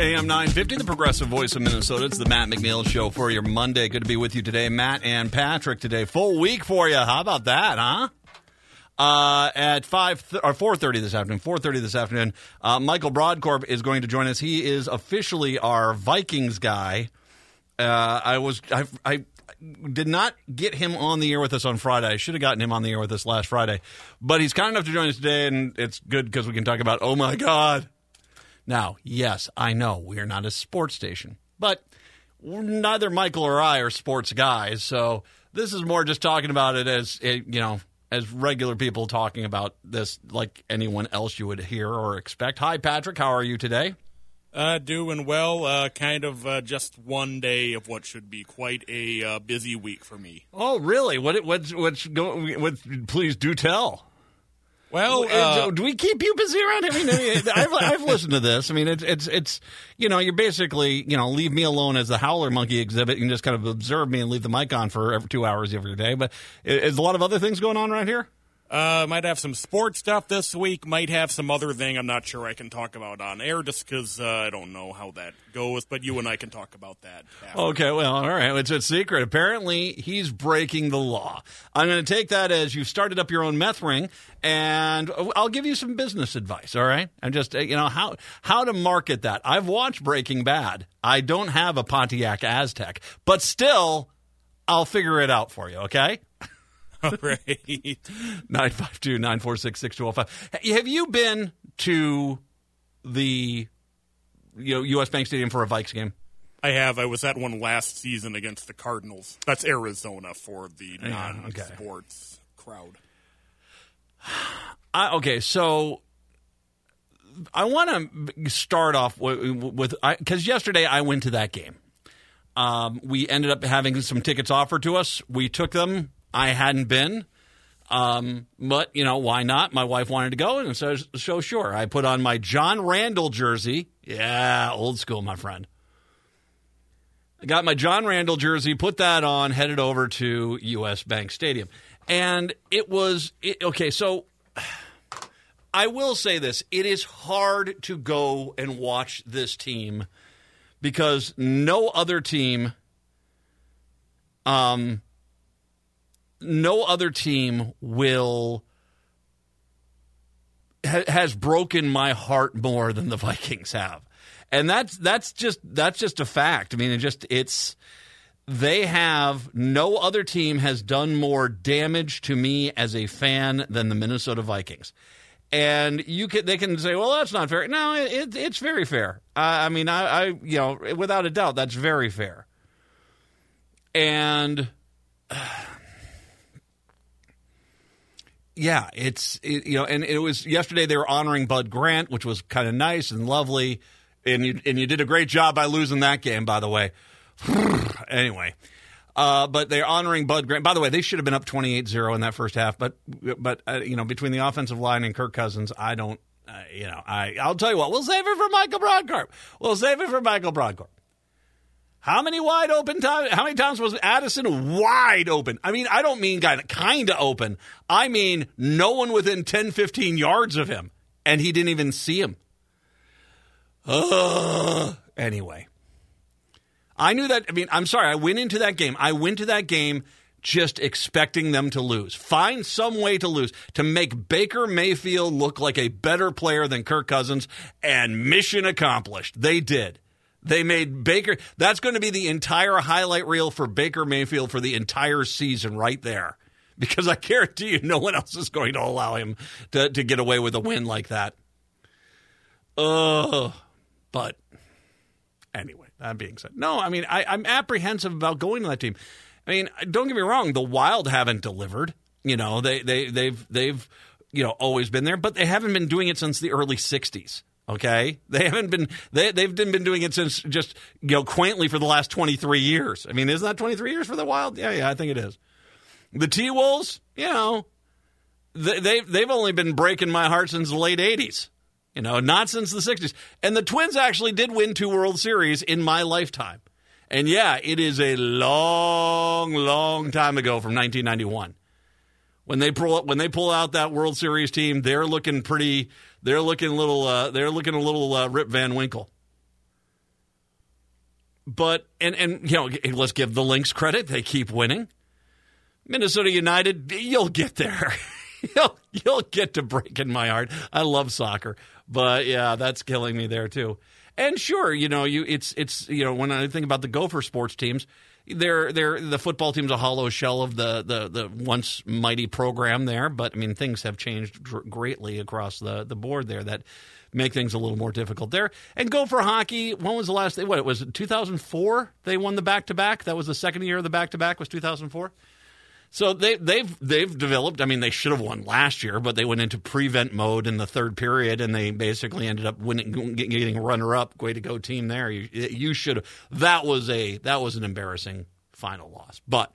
AM 950, the progressive voice of Minnesota. It's the Matt McNeil Show for your Monday. Good to be with you today. Matt and Patrick today. Full week for you. How about that, huh? Uh, at five th- or four thirty this afternoon, four thirty this afternoon, uh, Michael Brodkorb is going to join us. He is officially our Vikings guy. Uh, I was I, I did not get him on the air with us on Friday. I should have gotten him on the air with us last Friday, but he's kind enough to join us today, and it's good because we can talk about. Oh my God, now, yes, I know we are not a sports station, but neither Michael or I are sports guys. So this is more just talking about it as you know, as regular people talking about this, like anyone else you would hear or expect. Hi, Patrick. How are you today? Uh, doing well. Uh, kind of uh, just one day of what should be quite a uh, busy week for me. Oh, really? What? What's what's going? What? Please do tell. Well, uh, do we keep you busy around here? I mean, I've, I've listened to this. I mean, it's it's it's you know, you're basically you know, leave me alone as the howler monkey exhibit. You can just kind of observe me and leave the mic on for every two hours of every day. But is a lot of other things going on around here? Uh, might have some sports stuff this week. Might have some other thing I'm not sure I can talk about on air just because uh, I don't know how that goes. But you and I can talk about that. After. Okay, well, all right. It's a secret. Apparently, he's breaking the law. I'm going to take that as you've started up your own meth ring, and I'll give you some business advice. All right, and just uh, you know how how to market that. I've watched Breaking Bad. I don't have a Pontiac Aztek, but still, I'll figure it out for you. Okay. All right. 952 946 6205. Have you been to the you know US Bank Stadium for a Vikes game? I have. I was at one last season against the Cardinals. That's Arizona for the non sports okay. crowd. I, okay, so I want to start off with because yesterday I went to that game. Um, we ended up having some tickets offered to us. We took them. I hadn't been. Um, but you know why not? My wife wanted to go, and so so sure. I put on my John Randle jersey. Yeah, old school, my friend. I got my John Randle jersey, put that on, headed over to U.S. Bank Stadium, and it was it, okay. So I will say this: it is hard to go and watch this team because no other team, um no other team will ha, has broken my heart more than the Vikings have. And that's that's just that's just a fact. I mean, it just it's they have no other team has done more damage to me as a fan than the Minnesota Vikings. And you can they can say, well, that's not fair. No, it, it's very fair. I, I mean, I, I you know without a doubt that's very fair. And. Uh, yeah, it's it, you know, and it was yesterday they were honoring Bud Grant, which was kind of nice and lovely, and you and you did a great job by losing that game, by the way. anyway, uh, but they're honoring Bud Grant. By the way, they should have been up 28-0 in that first half, but but uh, you know, between the offensive line and Kirk Cousins, I don't. Uh, you know, I I'll tell you what, we'll save it for Michael Brodkorb. We'll save it for Michael Brodkorb. How many wide open times? How many times was Addison wide open? I mean, I don't mean kind of open. I mean no one within 10, 15 yards of him, and he didn't even see him. Uh, anyway, I knew that. I mean, I'm sorry. I went into that game. I went to that game just expecting them to lose. Find some way to lose to make Baker Mayfield look like a better player than Kirk Cousins, and mission accomplished. They did. They made Baker. That's going to be the entire highlight reel for Baker Mayfield for the entire season, right there. Because I guarantee you, no one else is going to allow him to, to get away with a win like that. Uh, but anyway, that being said, no, I mean, I, I'm apprehensive about going to that team. I mean, don't get me wrong, the Wild haven't delivered. You know, they they they've they've you know always been there, but they haven't been doing it since the early '60s. Okay, they haven't been they they've been doing it since just you know quaintly for the last twenty three years. I mean, isn't that twenty three years for the Wild? Yeah, yeah, I think it is. The T Wolves, you know, they, they've they've only been breaking my heart since the late '80s. You know, not since the '60s. And the Twins actually did win two World Series in my lifetime. And yeah, it is a long, long time ago from 1991. When they pull when they pull out that World Series team, they're looking pretty. They're looking a little. Uh, they're looking a little uh, Rip Van Winkle. But and and you know, let's give the Lynx credit. They keep winning. Minnesota United, you'll get there. you'll you'll get to breaking my heart. I love soccer, but yeah, that's killing me there too. And sure, you know, you it's it's you know when I think about the Gopher sports teams, they're they're the football team's a hollow shell of the the the once mighty program there. But I mean, things have changed greatly across the the board there that make things a little more difficult there. And Gopher hockey, when was the last? What it was 2004? They won the back to back. That was the second year of the back to back was 2004. So they, they've they've developed. I mean, they should have won last year, but they went into prevent mode in the third period, and they basically ended up winning, getting runner up. Way to go, team! There, you, you should. That was a that was an embarrassing final loss, but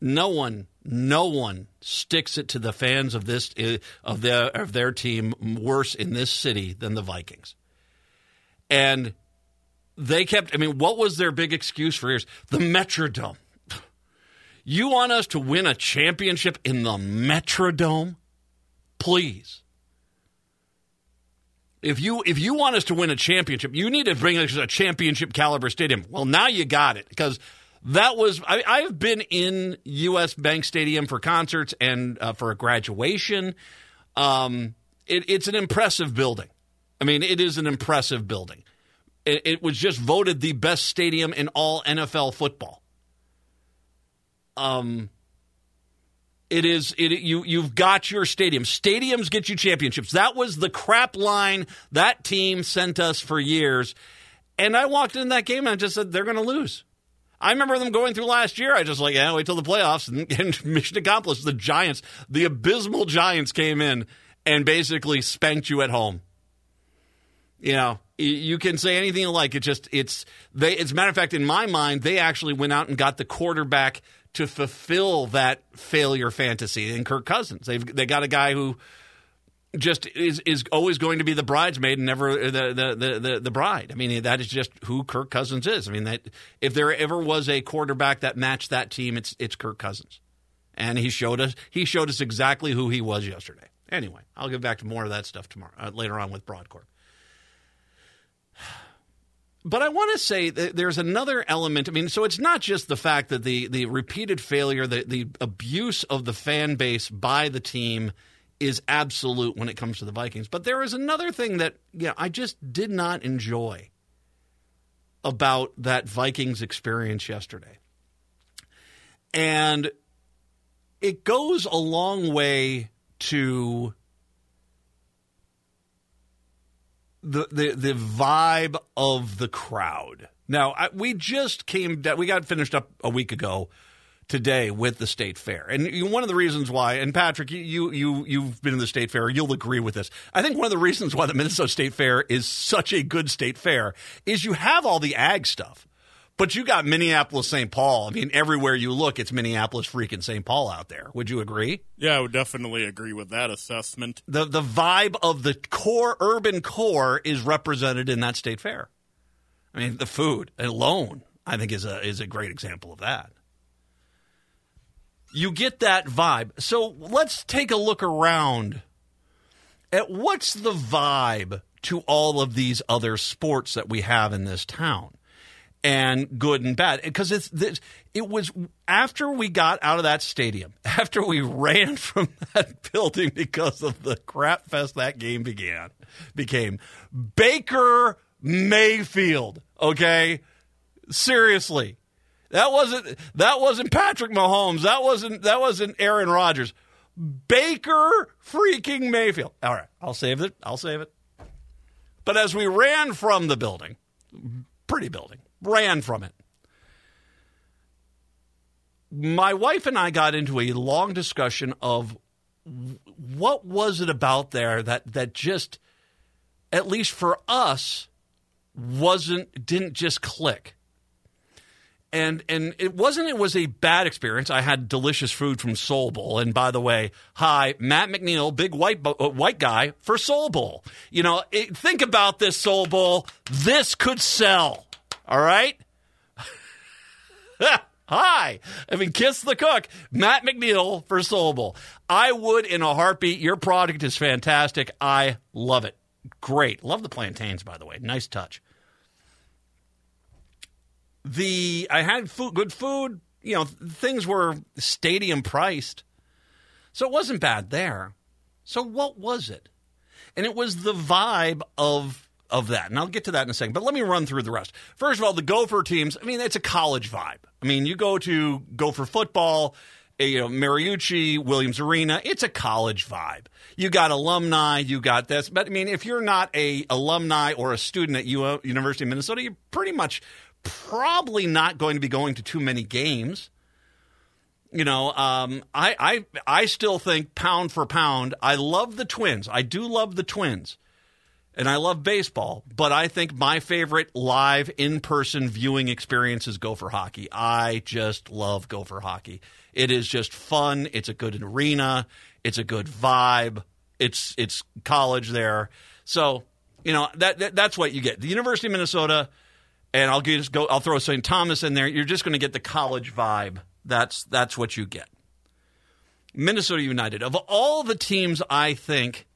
no one, no one sticks it to the fans of this eh, of their of their team worse in this city than the Vikings, and they kept. I mean, what was their big excuse for years? The Metrodome you want us to win a championship in the Metrodome? Please. If you if you want us to win a championship, you need to bring us a championship caliber stadium. Well, now you got it because that was I, I've been in U.S. Bank Stadium for concerts and uh, for a graduation. Um, it, it's an impressive building. I mean, it is an impressive building. It, it was just voted the best stadium in all NFL football um, it is it you you've got your stadium. Stadiums get you championships. That was the crap line that team sent us for years. And I walked in that game and I just said they're going to lose. I remember them going through last year. I just like, yeah, wait till the playoffs and, and mission accomplished. The Giants, the abysmal Giants came in and basically spanked you at home. You know, you can say anything you like. It just it's they. As a matter of fact, in my mind, they actually went out and got the quarterback to fulfill that failure fantasy in Kirk Cousins. They've they got a guy who just is is always going to be the bridesmaid and never the the the, the bride. I mean that is just who Kirk Cousins is. I mean that if there ever was a quarterback that matched that team, it's it's Kirk Cousins, and he showed us he showed us exactly who he was yesterday. Anyway, I'll get back to more of that stuff tomorrow uh, later on with Brodkorb. But I want to say that there's another element. I mean, so it's not just the fact that the the repeated failure, the the abuse of the fan base by the team is absolute when it comes to the Vikings. But there is another thing that you know, I just did not enjoy about that Vikings experience yesterday. And it goes a long way to the the the vibe of the crowd. Now I, we just came we got finished up a week ago today with the state fair, and one of the reasons why, and Patrick, you you you've been in the state fair, you'll agree with this. I think one of the reasons why the Minnesota State Fair is such a good state fair is you have all the ag stuff. But you got Minneapolis, St. Paul. I mean, everywhere you look, it's Minneapolis, freaking St. Paul out there. Would you agree? Yeah, I would definitely agree with that assessment. The the vibe of the core urban core is represented in that state fair. I mean, the food alone, I think, is a is a great example of that. You get that vibe. So let's take a look around at what's the vibe to all of these other sports that we have in this town and good and bad. Because it's this, it was after we got out of that stadium after we ran from that building because of the crap fest that game began became Baker Mayfield okay? Seriously. That wasn't that wasn't Patrick Mahomes. That wasn't that wasn't Aaron Rodgers. Baker freaking Mayfield. All right I'll save it. I'll save it. But as we ran from the building pretty building ran from it. My wife and I got into a long discussion of what was it about there that that just at least for us wasn't didn't just click. and and it wasn't it was a bad experience. I had delicious food from Soul Bowl, and by the way, hi Matt McNeil, big white uh, white guy for Soul Bowl. You know, it, think about this Soul Bowl. This could sell. All right. Hi, I mean, kiss the cook, Matt McNeil for Soul Bowl. I would in a heartbeat. Your product is fantastic. I love it. Great. Love the plantains, by the way. Nice touch. The I had food, good food. You know, things were stadium priced, so it wasn't bad there. So what was it? And it was the vibe of of that. And I'll get to that in a second. But let me run through the rest. First of all, the Gopher teams, I mean, it's a college vibe. I mean, you go to Gopher football, eh, you know, Mariucci, Williams Arena, it's a college vibe. You got alumni, you got this. But I mean, if you're not a alumni or a student at U- University of Minnesota, you're pretty much probably not going to be going to too many games. You know, um, I, I I still think pound for pound, I love the Twins. I do love the Twins and I love baseball, but I think my favorite live in person viewing experience is Gopher hockey. I just love Gopher hockey. It is just fun. It's a good arena. It's a good vibe. It's it's college there. So, you know, that, that that's what you get. The University of Minnesota, and I'll just go I'll throw St. Thomas in there. You're just going to get the college vibe. That's that's what you get. Minnesota United. Of all the teams I think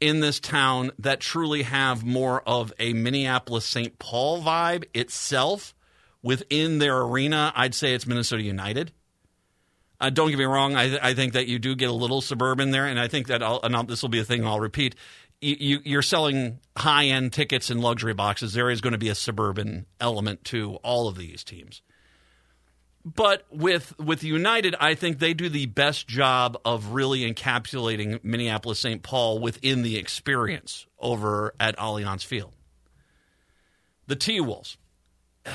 in this town that truly have more of a Minneapolis St. Paul vibe itself within their arena, I'd say it's Minnesota United. Uh, don't get me wrong. I, I, think that you do get a little suburban there, and I think that I'll, and this will be a thing I'll repeat. You, you, are selling high end tickets and luxury boxes. There is going to be a suburban element to all of these teams. But with with United, I think they do the best job of really encapsulating Minneapolis St. Paul within the experience over at Allianz Field. The T Wolves.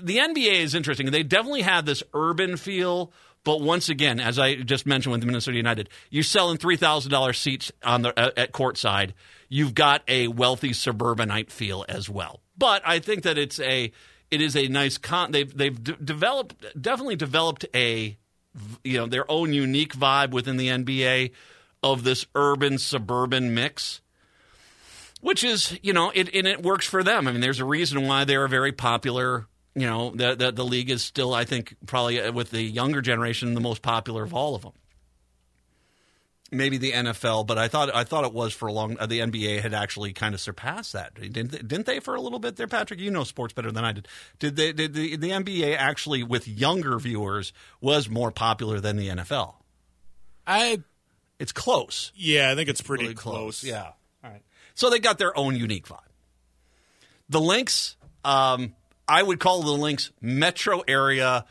The NBA is interesting. They definitely have this urban feel, but once again, as I just mentioned with Minnesota United, you're selling three thousand dollars seats on the at courtside. You've got a wealthy suburbanite feel as well. But I think that it's a it is a nice con. They've they've developed definitely developed a you know their own unique vibe within the NBA of this urban suburban mix, which is you know it and it works for them. I mean, there's a reason why they're very popular. You know, the, the the league is still, I think, probably uh, with the younger generation, the most popular of all of them maybe the NFL, but I thought I thought it was for a long. Uh, the NBA had actually kind of surpassed that, didn't they, didn't they? For a little bit there, Patrick. You know sports better than I did. Did they? Did the, the NBA actually, with younger viewers, was more popular than the NFL? I. It's close. Yeah, I think it's pretty really close. close. Yeah. All right. So they got their own unique vibe. The Lynx, um, I would call the Lynx metro area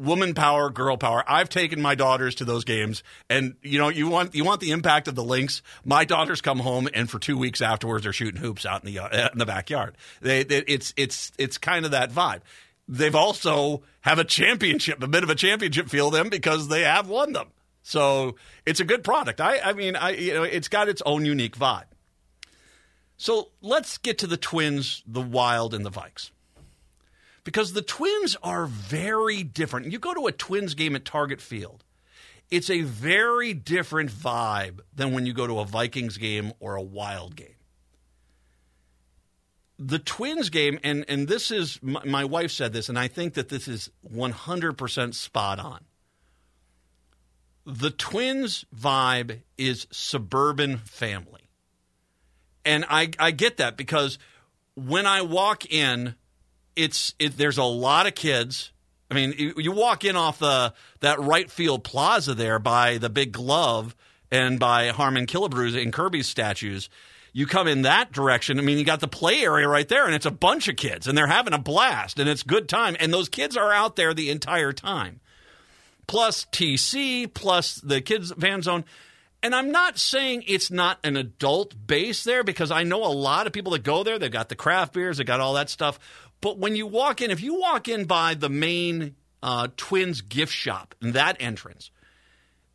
woman power, girl power. I've taken my daughters to those games, and you know, you want you want the impact of the Lynx. My daughters come home, and for two weeks afterwards, they're shooting hoops out in the uh, in the backyard. They, they, it's it's it's kind of that vibe. They've also have a championship, a bit of a championship feel them because they have won them. So it's a good product. I, I mean, I you know, it's got its own unique vibe. So let's get to the Twins, the Wild, and the Vikes because the Twins are very different. You go to a Twins game at Target Field, it's a very different vibe than when you go to a Vikings game or a Wild game. The Twins game, and, and this is, my, my wife said this, and I think that this is 100% spot on. The Twins vibe is suburban family. And I, I get that because when I walk in it's it, there's a lot of kids. I mean, you, walk in off the that right field plaza there by the Big Glove and by Harmon Killebrew and Kirby's statues. You come in that direction. I mean, you got the play area right there, and it's a bunch of kids, and they're having a blast, and it's good time. And those kids are out there the entire time. Plus TC, plus the kids fan zone. And I'm not saying it's not an adult base there because I know a lot of people that go there, they've got the craft beers, they've got all that stuff. But when you walk in, if you walk in by the main uh, Twins gift shop that entrance,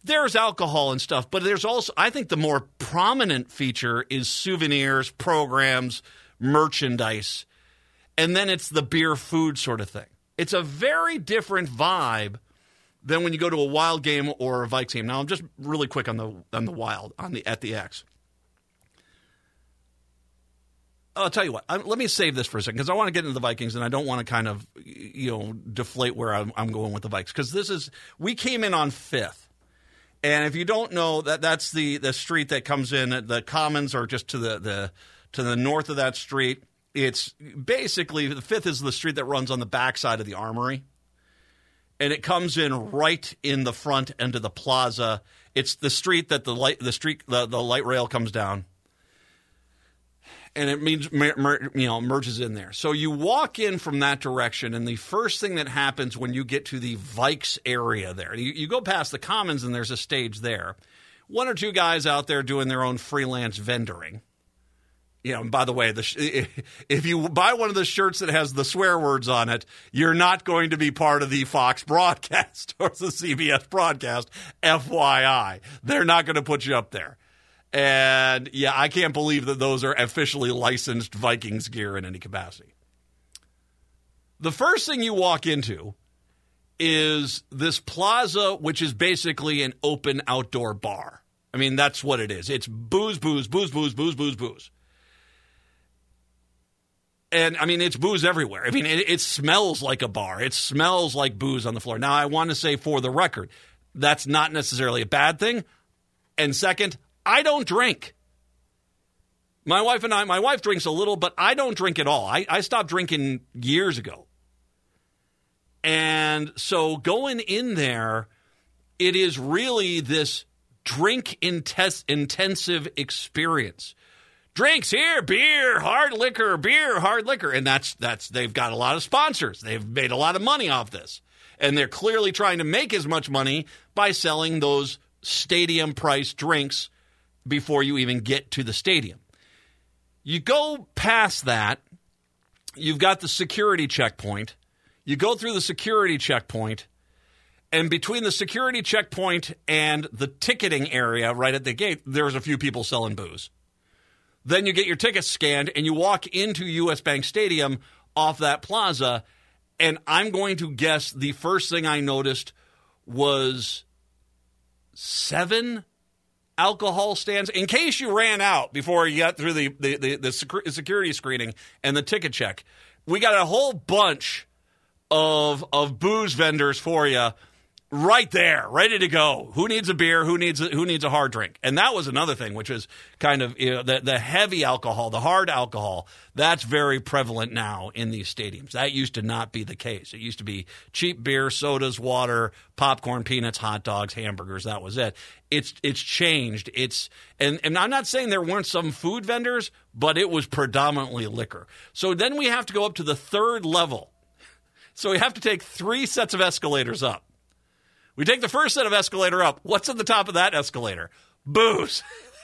there's alcohol and stuff, but there's also, I think the more prominent feature is souvenirs, programs, merchandise, and then it's the beer food sort of thing. It's a very different vibe than when you go to a wild game or a Vikes game. Now, I'm just really quick on the on the wild on the at the X. I'll tell you what. I'm, let me save this for a second because I want to get into the Vikings and I don't want to kind of you know deflate where I'm, I'm going with the Vikes because this is we came in on fifth, and if you don't know that that's the the street that comes in. The Commons are just to the the to the north of that street. It's basically the fifth is the street that runs on the backside of the Armory, and it comes in right in the front end of the plaza. It's the street that the light the street the, the light rail comes down and it means you know merges in there. So you walk in from that direction, and the first thing that happens when you get to the Vikes area there, you, you, go past the Commons, and there's a stage there. One or two guys out there doing their own freelance vendoring. You know, and by the way, the, if you buy one of the shirts that has the swear words on it, you're not going to be part of the Fox broadcast or the CBS broadcast. FYI, they're not going to put you up there. And yeah, I can't believe that those are officially licensed Vikings gear in any capacity. The first thing you walk into is this plaza, which is basically an open outdoor bar. I mean, that's what it is. It's booze, booze, booze, booze, booze, booze, booze. And I mean, it's booze everywhere. I mean, it, it smells like a bar. It smells like booze on the floor. Now, I want to say for the record, that's not necessarily a bad thing. And second, I don't drink. My wife and I, my wife drinks a little, but I don't drink at all. I, I stopped drinking years ago. And so going in there, it is really this drink intensive experience. Drinks here, beer, hard liquor, beer, hard liquor. And that's that's they've got a lot of sponsors. They've made a lot of money off this. And they're clearly trying to make as much money by selling those stadium price drinks before you even get to the stadium. You go past that, you've got the security checkpoint. You go through the security checkpoint, and between the security checkpoint and the ticketing area right at the gate, there's a few people selling booze. Then you get your tickets scanned and you walk into US Bank Stadium off that plaza. And I'm going to guess the first thing I noticed was seven alcohol stands in case you ran out before you got through the, the, the, the security screening and the ticket check. We got a whole bunch of of booze vendors for you right there, ready to go. Who needs a beer? Who needs a, who needs a hard drink? And that was another thing, which is kind of you know, the the heavy alcohol, the hard alcohol. That's very prevalent now in these stadiums. That used to not be the case. It used to be cheap beer, sodas, water, popcorn, peanuts, hot dogs, hamburgers. That was it. It's it's changed. It's and and I'm not saying there weren't some food vendors, but it was predominantly liquor. So then we have to go up to the third level. So we have to take three sets of escalators up. We take the first set of escalator up. What's at the top of that escalator? Booze.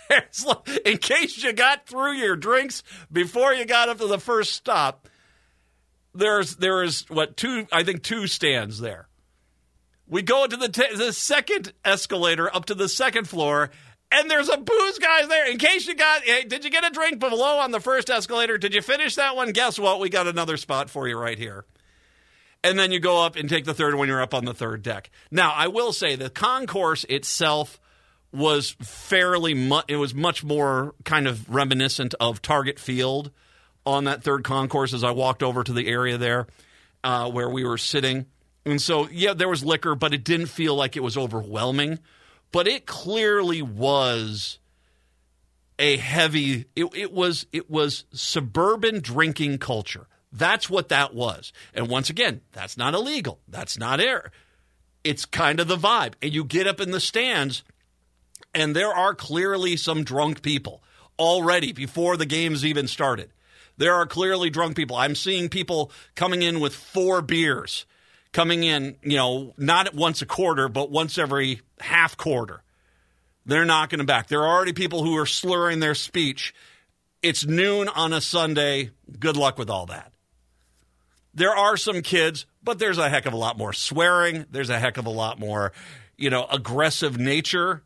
in case you got through your drinks before you got up to the first stop, there's there is what two I think two stands there. We go into the t- the second escalator up to the second floor, and there's a booze guy there. In case you got, hey, did you get a drink below on the first escalator? Did you finish that one? Guess what? We got another spot for you right here and then you go up and take the third when you're up on the third deck. Now, I will say the concourse itself was fairly mu- it was much more kind of reminiscent of Target Field on that third concourse as I walked over to the area there uh, where we were sitting. And so, yeah, there was liquor, but it didn't feel like it was overwhelming. But it clearly was a heavy. It, it was it was suburban drinking culture. That's what that was. And once again, that's not illegal. That's not air. It's kind of the vibe. And you get up in the stands, and there are clearly some drunk people already before the game's even started. There are clearly drunk people. I'm seeing people coming in with four beers, coming in, you know, not once a quarter, but once every half quarter. They're knocking them back. There are already people who are slurring their speech. It's noon on a Sunday. Good luck with all that. There are some kids, but there's a heck of a lot more swearing. There's a heck of a lot more, you know, aggressive nature.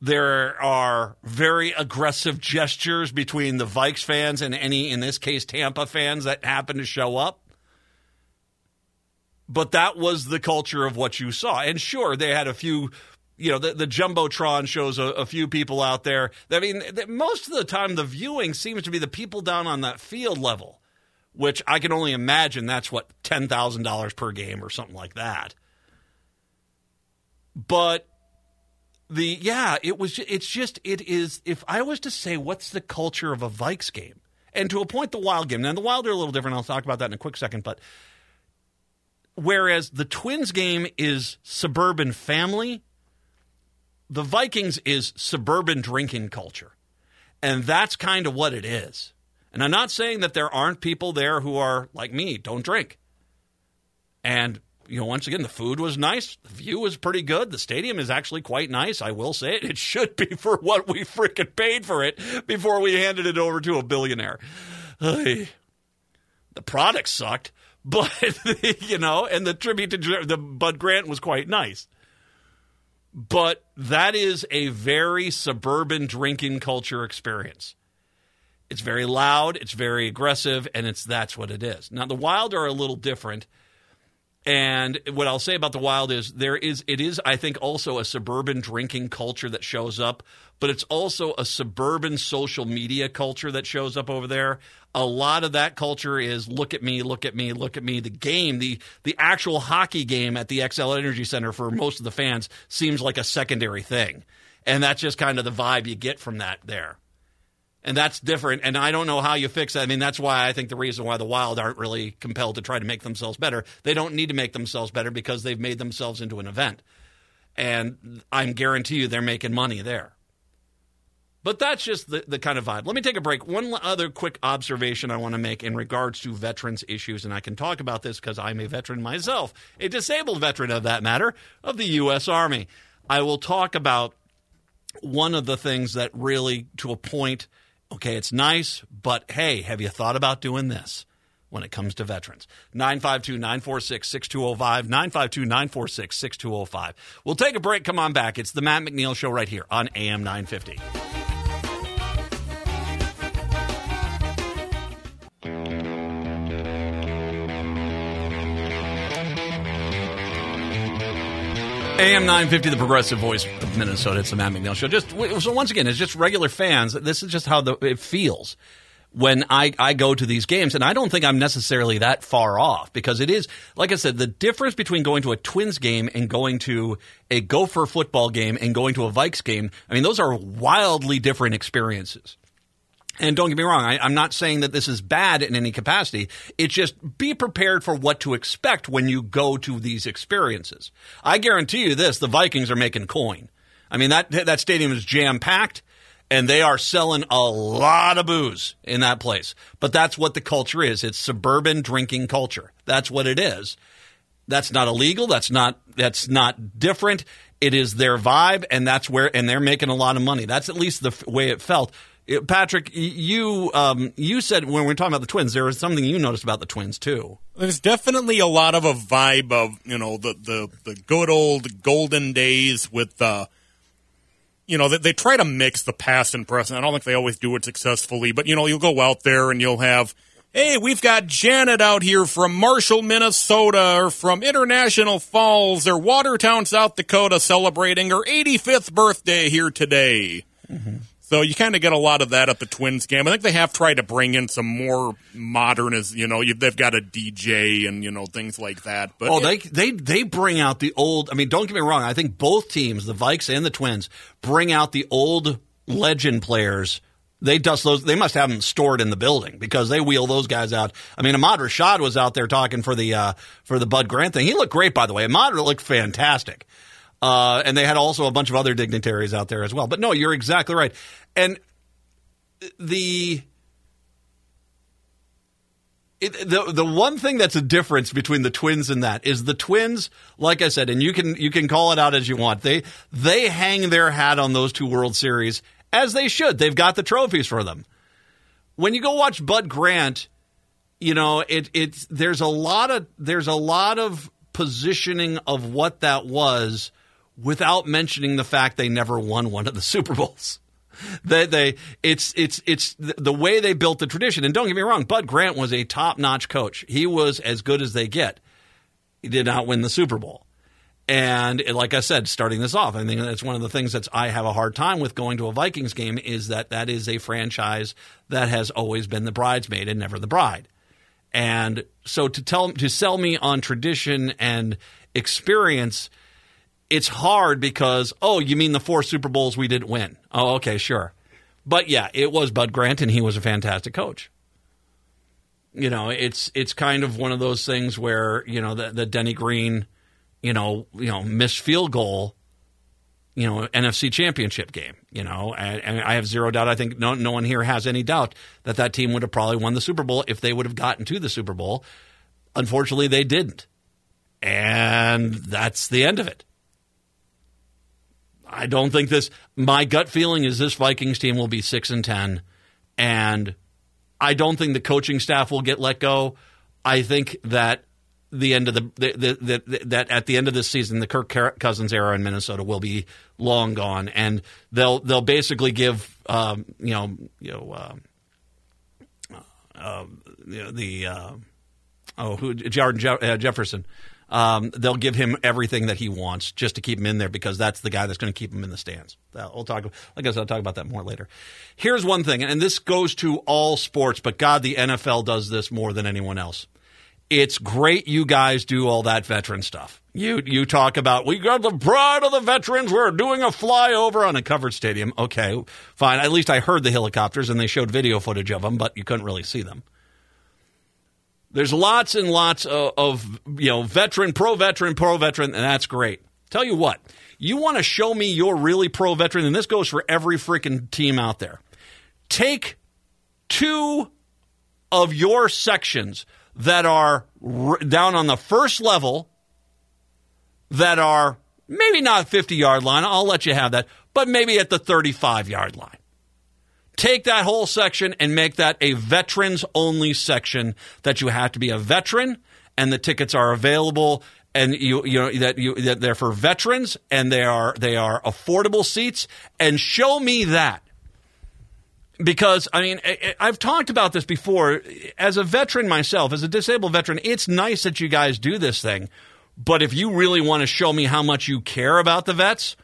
There are very aggressive gestures between the Vikes fans and any, in this case, Tampa fans that happen to show up. but that was the culture of what you saw. And sure, they had a few you know, the, the Jumbotron shows a, a, few people out there. I mean, most of the time, the viewing seems to be the people down on that field level, which I can only imagine that's what, $10,000 per game or something like that. But the, yeah, it was, it's just, it is, if I was to say, what's the culture of a Vikes game? And to a point, the Wild game. Now, the Wild are a little different. I'll talk about that in a quick second. But whereas the Twins game is suburban family, the Vikings is suburban drinking culture. And that's kind of what it is. And I'm not saying that there aren't people there who are like me, don't drink. And, you know, once again, the food was nice. The view was pretty good. The stadium is actually quite nice. I will say it. It should be for what we freaking paid for it before we handed it over to a billionaire. The product sucked, but, you know, and the tribute to the Bud Grant was quite nice but that is a very suburban drinking culture experience. It's very loud, it's very aggressive, and it's that's what it is. Now the Wild are a little different. And what I'll say about the Wild is there is it is I think also a suburban drinking culture that shows up, but it's also a suburban social media culture that shows up over there a lot of that culture is look at me, look at me, look at me. The game, the the actual hockey game at the Xcel Energy Center for most of the fans seems like a secondary thing. And that's just kind of the vibe you get from that there. And that's different. And I don't know how you fix that. I mean, that's why I think the reason why the Wild aren't really compelled to try to make themselves better. They don't need to make themselves better because they've made themselves into an event. And I'm guarantee you they're making money there. But that's just the, the kind of vibe. Let me take a break. One other quick observation I want to make in regards to veterans issues, and I can talk about this because I'm a veteran myself, a disabled veteran of that matter, of the U.S. Army. I will talk about one of the things that really, to a point, okay, it's nice, but hey, have you thought about doing this? when it comes to veterans. 952 946 6205. 952 946 6205. We'll take a break. Come on back. It's the Matt McNeil Show right here on AM 950. AM 950, the progressive voice of Minnesota. It's the Matt McNeil Show. Just so once again, it's just regular fans. This is just how the, it feels when I, I go to these games. And I don't think I'm necessarily that far off because it is, like I said, the difference between going to a Twins game and going to a Gopher football game and going to a Vikes game, I mean, those are wildly different experiences. And don't get me wrong, I, am not saying that this is bad in any capacity. It's just be prepared for what to expect when you go to these experiences. I guarantee you this: the Vikings are making coin. I mean that that stadium is jam packed, and they are selling a lot of booze in that place. But that's what the culture is. It's suburban drinking culture. That's what it is. That's not illegal. That's not that's not different. It is their vibe, and that's where and they're making a lot of money. That's at least the f- way it felt. Patrick, you um, you said when we were talking about the Twins, there was something you noticed about the Twins too. There's definitely a lot of a vibe of you know the the, the good old golden days with the. Uh, you know, they, they try to mix the past and present. I don't think they always do it successfully, but you know, you'll go out there and you'll have, hey, we've got Janet out here from Marshall, Minnesota, or from International Falls, or Watertown, South Dakota, celebrating her 85th birthday here today. Mm-hmm. So you kind of get a lot of that at the Twins game. I think they have tried to bring in some more modern, as you know, they've got a DJ and you know things like that. But oh, they they they bring out the old. I mean, don't get me wrong. I think both teams, the Vikes and the Twins, bring out the old legend players. They dust those. They must have them stored in the building because they wheel those guys out. I mean, Ahmad Rashad was out there talking for the uh, for the Bud Grant thing. He looked great, by the way. Ahmad looked fantastic. Uh, and they had also a bunch of other dignitaries out there as well. But no, you're exactly right. And the it, the the one thing that's a difference between the twins and that is the twins, like I said, and you can you can call it out as you want. They they hang their hat on those two World Series as they should. They've got the trophies for them. When you go watch Bud Grant, you know it it's there's a lot of there's a lot of positioning of what that was without mentioning the fact they never won one of the Super Bowls they, they it's it's it's the way they built the tradition. And don't get me wrong, Bud Grant was a top notch coach. He was as good as they get. He did not win the Super Bowl. And like I said, starting this off, I think that's one of the things that I have a hard time with going to a Vikings game is that that is a franchise that has always been the bridesmaid and never the bride. And so to tell to sell me on tradition and experience, it's hard because oh, you mean the four Super Bowls we didn't win? Oh, okay, sure. But yeah, it was Bud Grant, and he was a fantastic coach. You know, it's it's kind of one of those things where you know the, the Denny Green you know, you know, missed field goal, you know, NFC Championship game. You know, and, and, I have zero doubt. I think no no one here has any doubt that that team would have probably won the Super Bowl if they would have gotten to the Super Bowl. Unfortunately, they didn't, and that's the end of it. I don't think this. My gut feeling is this Vikings team will be six and ten, and I don't think the coaching staff will get let go. I think that the end of the, the, the, the, that at the end of this season, the Kirk Cousins era in Minnesota will be long gone, and they'll they'll basically give um, you know you know, uh, uh, know the uh, oh who Jordan uh, Jefferson. Um, they'll give him everything that he wants just to keep him in there because that's the guy that's going to keep him in the stands. We'll talk. I guess I'll talk about that more later. Here's one thing, and this goes to all sports, but God, the NFL does this more than anyone else it's great you guys do all that veteran stuff. You you talk about we got the pride of the veterans. We're doing a flyover on a covered stadium. Okay, fine. At least I heard the helicopters and they showed video footage of them, but you couldn't really see them. There's lots and lots of, of you know veteran, pro veteran, pro veteran, and that's great. Tell you what, you want to show me you're really pro veteran, and this goes for every freaking team out there. Take two of your sections that are r- down on the first level that are maybe not 50 yard line. I'll let you have that, but maybe at the 35 yard line. Take that whole section and make that a veterans only section that you have to be a veteran and the tickets are available and you you know that you that they're for veterans and they are they are affordable seats. And show me that. Because I mean I've talked about this before. As a veteran myself as a disabled veteran it's nice that you guys do this thing. But if you really want to show me how much you care about the vets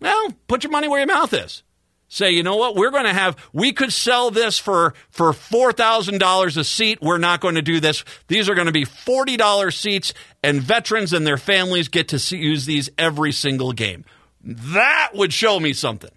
well put your money where your mouth is say you know what? We're going to have we could sell this for for $4000 a seat. We're not going to do this. These are going to be $40 seats and veterans and their families get to see, use these every single game. That would show me something.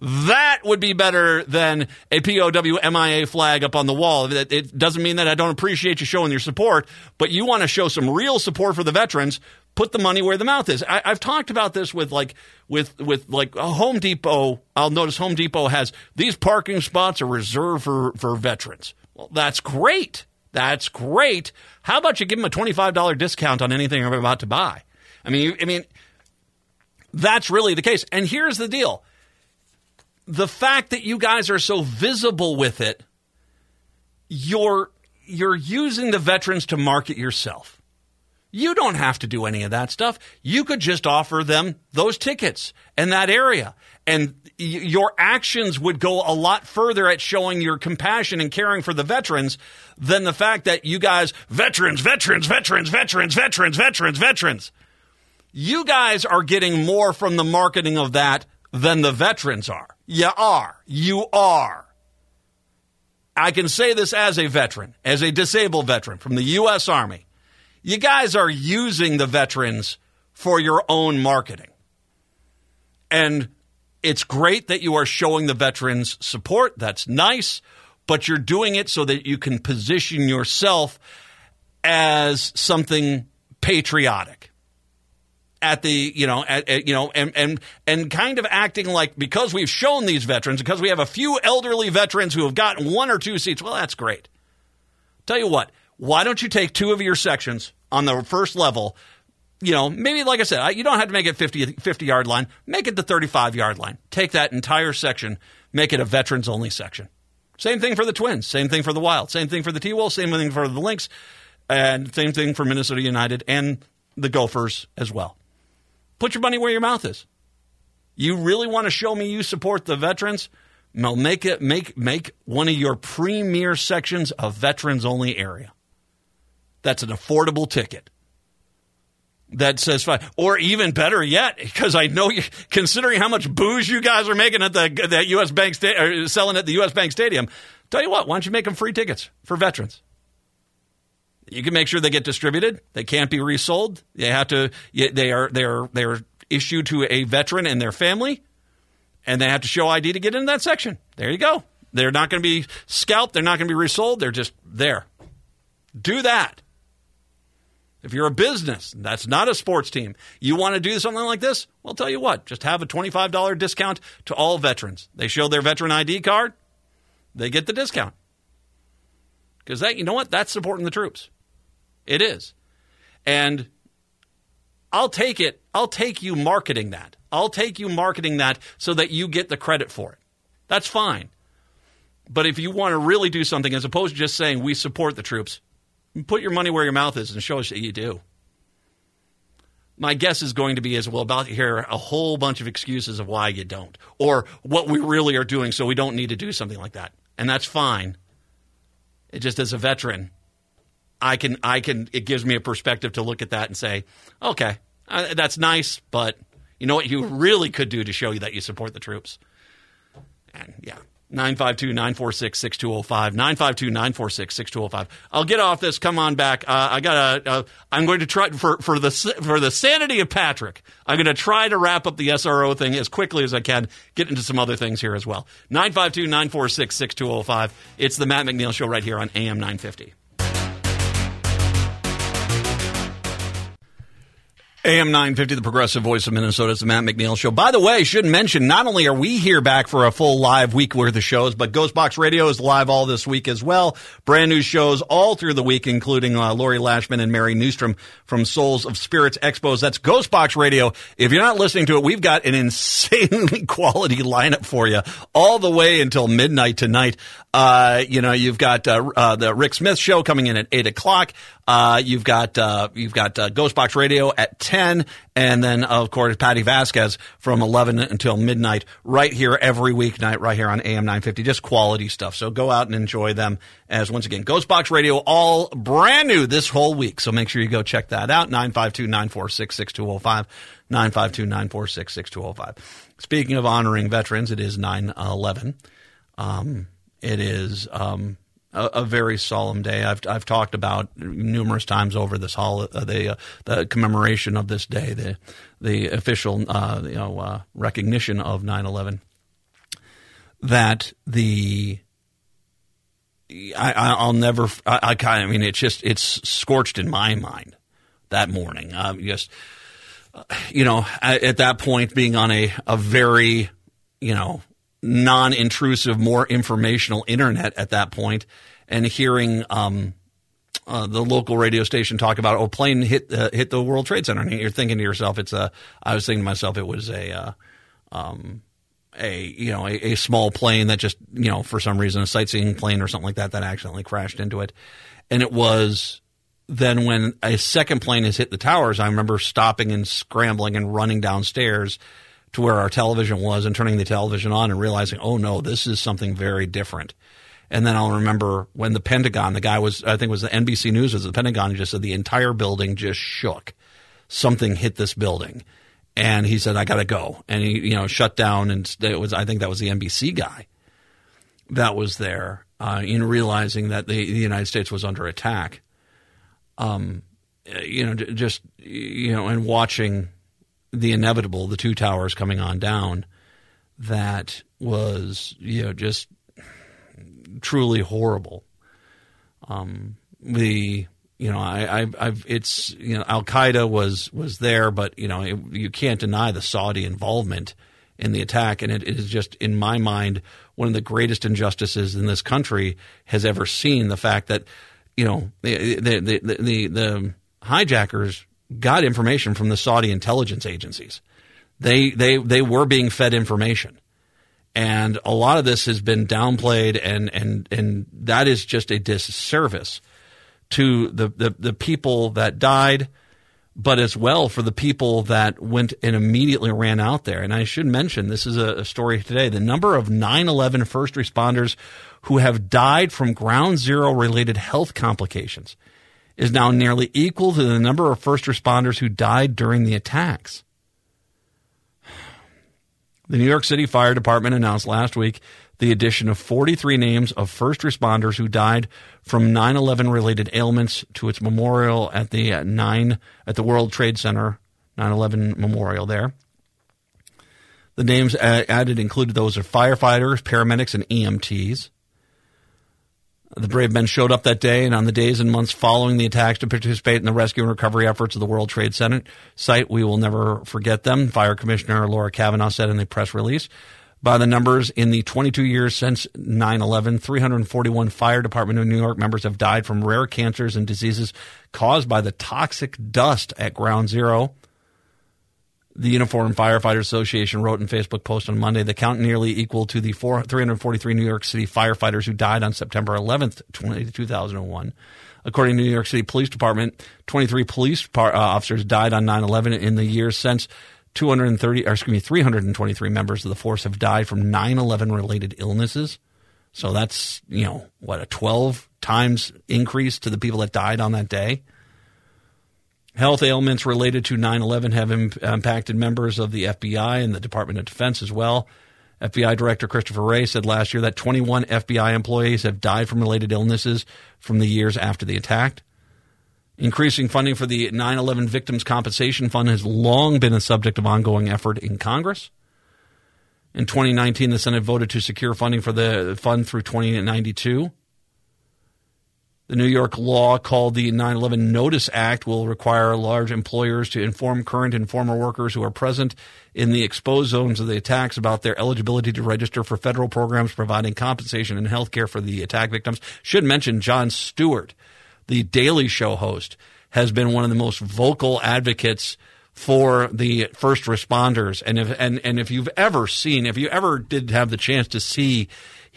That would be better than a POW MIA flag up on the wall. It doesn't mean that I don't appreciate you showing your support, but you want to show some real support for the veterans. Put the money where the mouth is. I, have talked about this with like with with like Home Depot. I'll notice Home Depot has these parking spots are reserved for for veterans. Well, that's great. That's great. How about you give them a twenty five dollar discount on anything I'm about to buy? I mean, I mean, that's really the case. And here's the deal the fact that you guys are so visible with it, you're you're using the veterans to market yourself. You don't have to do any of that stuff. You could just offer them those tickets in that area. And y- your actions would go a lot further at showing your compassion and caring for the veterans than the fact that you guys, veterans, veterans, veterans, veterans, veterans, veterans, veterans. You guys are getting more from the marketing of that than the veterans are. You are. You are. I can say this as a veteran, as a disabled veteran from the U.S. Army. You guys are using the veterans for your own marketing. And it's great that you are showing the veterans support. That's nice. But you're doing it so that you can position yourself as something patriotic at the you know at, at, you know and and and kind of acting like because we've shown these veterans because we have a few elderly veterans who have gotten one or two seats well that's great tell you what why don't you take two of your sections on the first level you know maybe like i said you don't have to make it 50, 50 yard line make it the 35 yard line take that entire section make it a veterans only section same thing for the twins same thing for the wild same thing for the t-wolves same thing for the lynx and same thing for minnesota united and the gophers as well Put your money where your mouth is. You really want to show me you support the veterans? No, make it make make one of your premier sections a veterans only area. That's an affordable ticket. that says fine. Or even better yet, because I know you, considering how much booze you guys are making at the that U.S. Bank sta- selling at the U.S. Bank Stadium, tell you what, why don't you make them free tickets for veterans? You can make sure they get distributed. They can't be resold. They have to. They are they are they are issued to a veteran and their family, and they have to show ID to get into that section. There you go. They're not going to be scalped. They're not going to be resold. They're just there. Do that. If you're a business, that's not a sports team, you want to do something like this, well, tell you what, just have a $25 discount to all veterans. They show their veteran ID card, they get the discount. Because that, you know what? That's supporting the troops. It is. And I'll take it. I'll take you marketing that. I'll take you marketing that so that you get the credit for it. That's fine. But if you want to really do something, as opposed to just saying we support the troops, put your money where your mouth is and show us that you do. My guess is going to be as well about to hear a whole bunch of excuses of why you don't, or what we really are doing, so we don't need to do something like that, and that's fine. It just as a veteran, I can I can it gives me a perspective to look at that and say, okay, uh, that's nice, but you know what you really could do to show you that you support the troops, and yeah, 952 946 6205. 952 946 6205. I'll get off this. Come on back. Uh, I got to, uh, I'm going to try, for, for, the, for the sanity of Patrick, I'm going to try to wrap up the SRO thing as quickly as I can, get into some other things here as well. 952 946 6205. It's the Matt McNeil Show right here on AM 950. AM 950, the progressive voice of Minnesota. It's the Matt McNeil Show. By the way, shouldn't mention, not only are we here back for a full live week worth of shows, but Ghostbox Radio is live all this week as well. Brand new shows all through the week, including uh, Lori Lashman and Mary Newstrom from Souls of Spirits Expos. That's Ghostbox Radio. If you're not listening to it, we've got an insanely quality lineup for you all the way until midnight tonight. Uh, you know, you've got uh, uh, the Rick Smith show coming in at eight o'clock. Uh, you've got uh, you've got uh, Ghostbox Radio at ten, and then of course Patty Vasquez from eleven until midnight, right here every weeknight, right here on AM nine fifty. Just quality stuff. So go out and enjoy them. As once again, Ghostbox Radio, all brand new this whole week. So make sure you go check that out. 952-946-6205. 952-946-6205. Speaking of honoring veterans, it is 9-11. Um, it is um, a, a, very solemn day. I've I've talked about numerous times over this holiday, uh, the uh, the commemoration of this day, the the official uh, you know uh, recognition of 9/11. That the I, will never. I, kind of. I mean, it's just it's scorched in my mind that morning. Um, just you know, at, at that point, being on a a very you know non-intrusive, more informational internet at that point, and hearing um, uh, the local radio station talk about oh plane hit uh, hit the World Trade Center, and you're thinking to yourself, it's a. I was thinking to myself, it was a. Uh, um, a you know a, a, small plane that just you know for some reason a sightseeing plane or something like that that accidentally crashed into it, and it was then when a second plane has hit the towers, I remember stopping and scrambling and running downstairs to where our television was and turning the television on and realizing, oh no, this is something very different. And then I'll remember when the Pentagon, the guy was, I think it was the NBC News, was the Pentagon, he just said the entire building just shook. Something hit this building. And he said, I got to go. And he, you know, shut down. And it was, I think that was the NBC guy that was there uh, in realizing that the, the, United States was under attack. Um, you know, just, you know, and watching the inevitable, the two towers coming on down, that was you know just truly horrible. Um, the you know I, I I've it's you know Al Qaeda was was there, but you know it, you can't deny the Saudi involvement in the attack, and it, it is just in my mind one of the greatest injustices in this country has ever seen. The fact that you know the the the, the, the hijackers got information from the Saudi intelligence agencies. They they they were being fed information. And a lot of this has been downplayed and and and that is just a disservice to the, the, the people that died, but as well for the people that went and immediately ran out there. And I should mention this is a, a story today. The number of 9-11 first responders who have died from ground zero related health complications is now nearly equal to the number of first responders who died during the attacks. The New York City Fire Department announced last week the addition of 43 names of first responders who died from 9/11 related ailments to its memorial at the uh, 9 at the World Trade Center 9/11 memorial there. The names uh, added included those of firefighters, paramedics, and EMTs. The brave men showed up that day and on the days and months following the attacks to participate in the rescue and recovery efforts of the World Trade Center site. We will never forget them, Fire Commissioner Laura Kavanagh said in a press release. By the numbers, in the 22 years since 9 11, 341 Fire Department of New York members have died from rare cancers and diseases caused by the toxic dust at Ground Zero. The Uniform Firefighter Association wrote in Facebook post on Monday the count nearly equal to the 4, 343 New York City firefighters who died on September 11th, 20, 2001. According to New York City Police Department, 23 police par, uh, officers died on 9/11 in the years since. 230, or excuse me, 323 members of the force have died from 9/11 related illnesses. So that's you know what a 12 times increase to the people that died on that day. Health ailments related to 9 11 have Im- impacted members of the FBI and the Department of Defense as well. FBI Director Christopher Wray said last year that 21 FBI employees have died from related illnesses from the years after the attack. Increasing funding for the 9 11 Victims Compensation Fund has long been a subject of ongoing effort in Congress. In 2019, the Senate voted to secure funding for the fund through 2092. The New York law called the 9 11 Notice Act will require large employers to inform current and former workers who are present in the exposed zones of the attacks about their eligibility to register for federal programs providing compensation and health care for the attack victims. Should mention Jon Stewart, the Daily Show host, has been one of the most vocal advocates for the first responders. And if, and, and if you've ever seen, if you ever did have the chance to see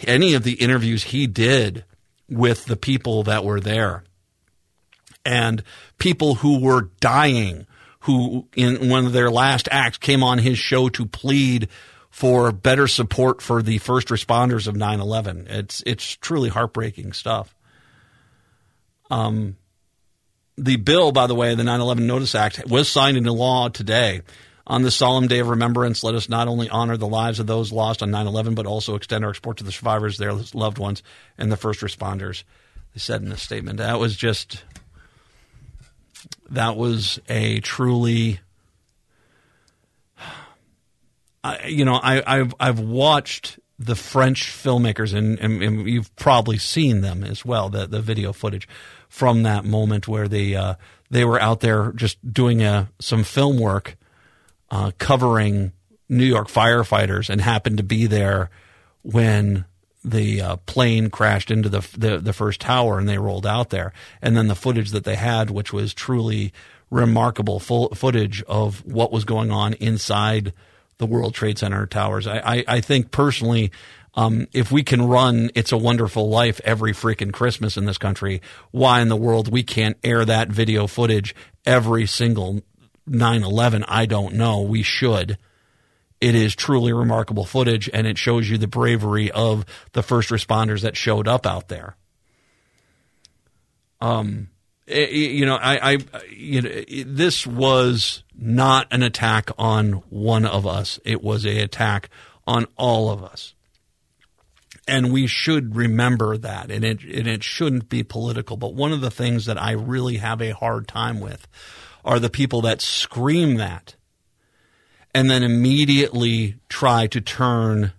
any of the interviews he did with the people that were there and people who were dying who in one of their last acts came on his show to plead for better support for the first responders of 9/11. It's it's truly heartbreaking stuff. Um the bill by the way, the 9/11 Notice Act was signed into law today. On this solemn day of remembrance, let us not only honor the lives of those lost on 9 11, but also extend our support to the survivors, their loved ones, and the first responders. They said in a statement. That was just, that was a truly, I, you know, I, have I've watched the French filmmakers, and, and, and, you've probably seen them as well, the, the video footage from that moment where they, uh, they were out there just doing a, uh, some film work uh, covering New York firefighters and happened to be there when the uh, plane crashed into the, the, the first tower and they rolled out there. And then the footage that they had, which was truly remarkable full footage of what was going on inside the World Trade Center towers. I, I, I think personally, um, if we can run It's a Wonderful Life every freaking Christmas in this country, why in the world we can't air that video footage every single 9 11, I don't know. We should. It is truly remarkable footage, and it shows you the bravery of the first responders that showed up out there. Um, it, you know, I, I, you know, it, this was not an attack on one of us. It was a attack on all of us, and we should remember that. And it, and it shouldn't be political. But one of the things that I really have a hard time with are the people that scream that and then immediately try to turn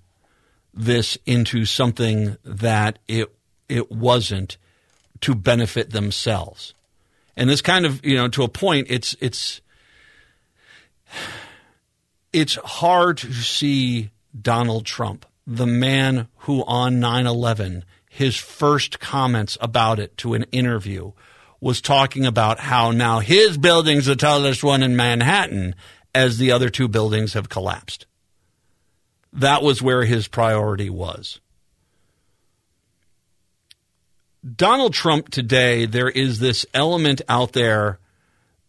this into something that it it wasn't to benefit themselves. And this kind of, you know, to a point it's it's it's hard to see Donald Trump, the man who on 9/11 his first comments about it to an interview was talking about how now his building's the tallest one in Manhattan as the other two buildings have collapsed. That was where his priority was. Donald Trump today, there is this element out there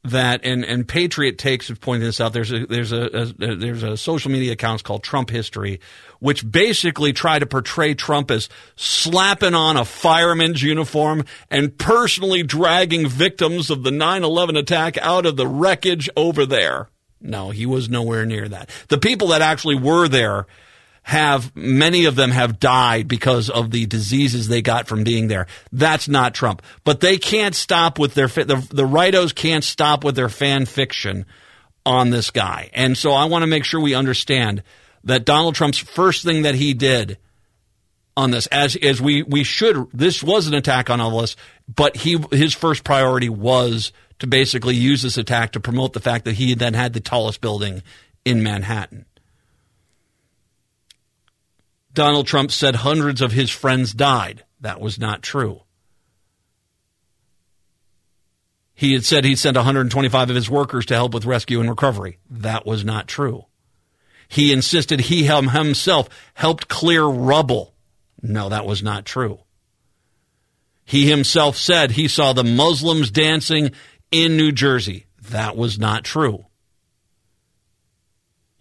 that and and PatriotTakes of pointing this out. There's a there's a, a, there's a social media accounts called Trump History, which basically try to portray Trump as slapping on a fireman's uniform and personally dragging victims of the 9/11 attack out of the wreckage over there. No, he was nowhere near that. The people that actually were there have many of them have died because of the diseases they got from being there. That's not Trump. But they can't stop with their the the rightos can't stop with their fan fiction on this guy. And so I want to make sure we understand that Donald Trump's first thing that he did on this as as we we should this was an attack on all of us, but he his first priority was to basically use this attack to promote the fact that he then had the tallest building in Manhattan. Donald Trump said hundreds of his friends died. That was not true. He had said he sent 125 of his workers to help with rescue and recovery. That was not true. He insisted he himself helped clear rubble. No, that was not true. He himself said he saw the Muslims dancing in New Jersey. That was not true.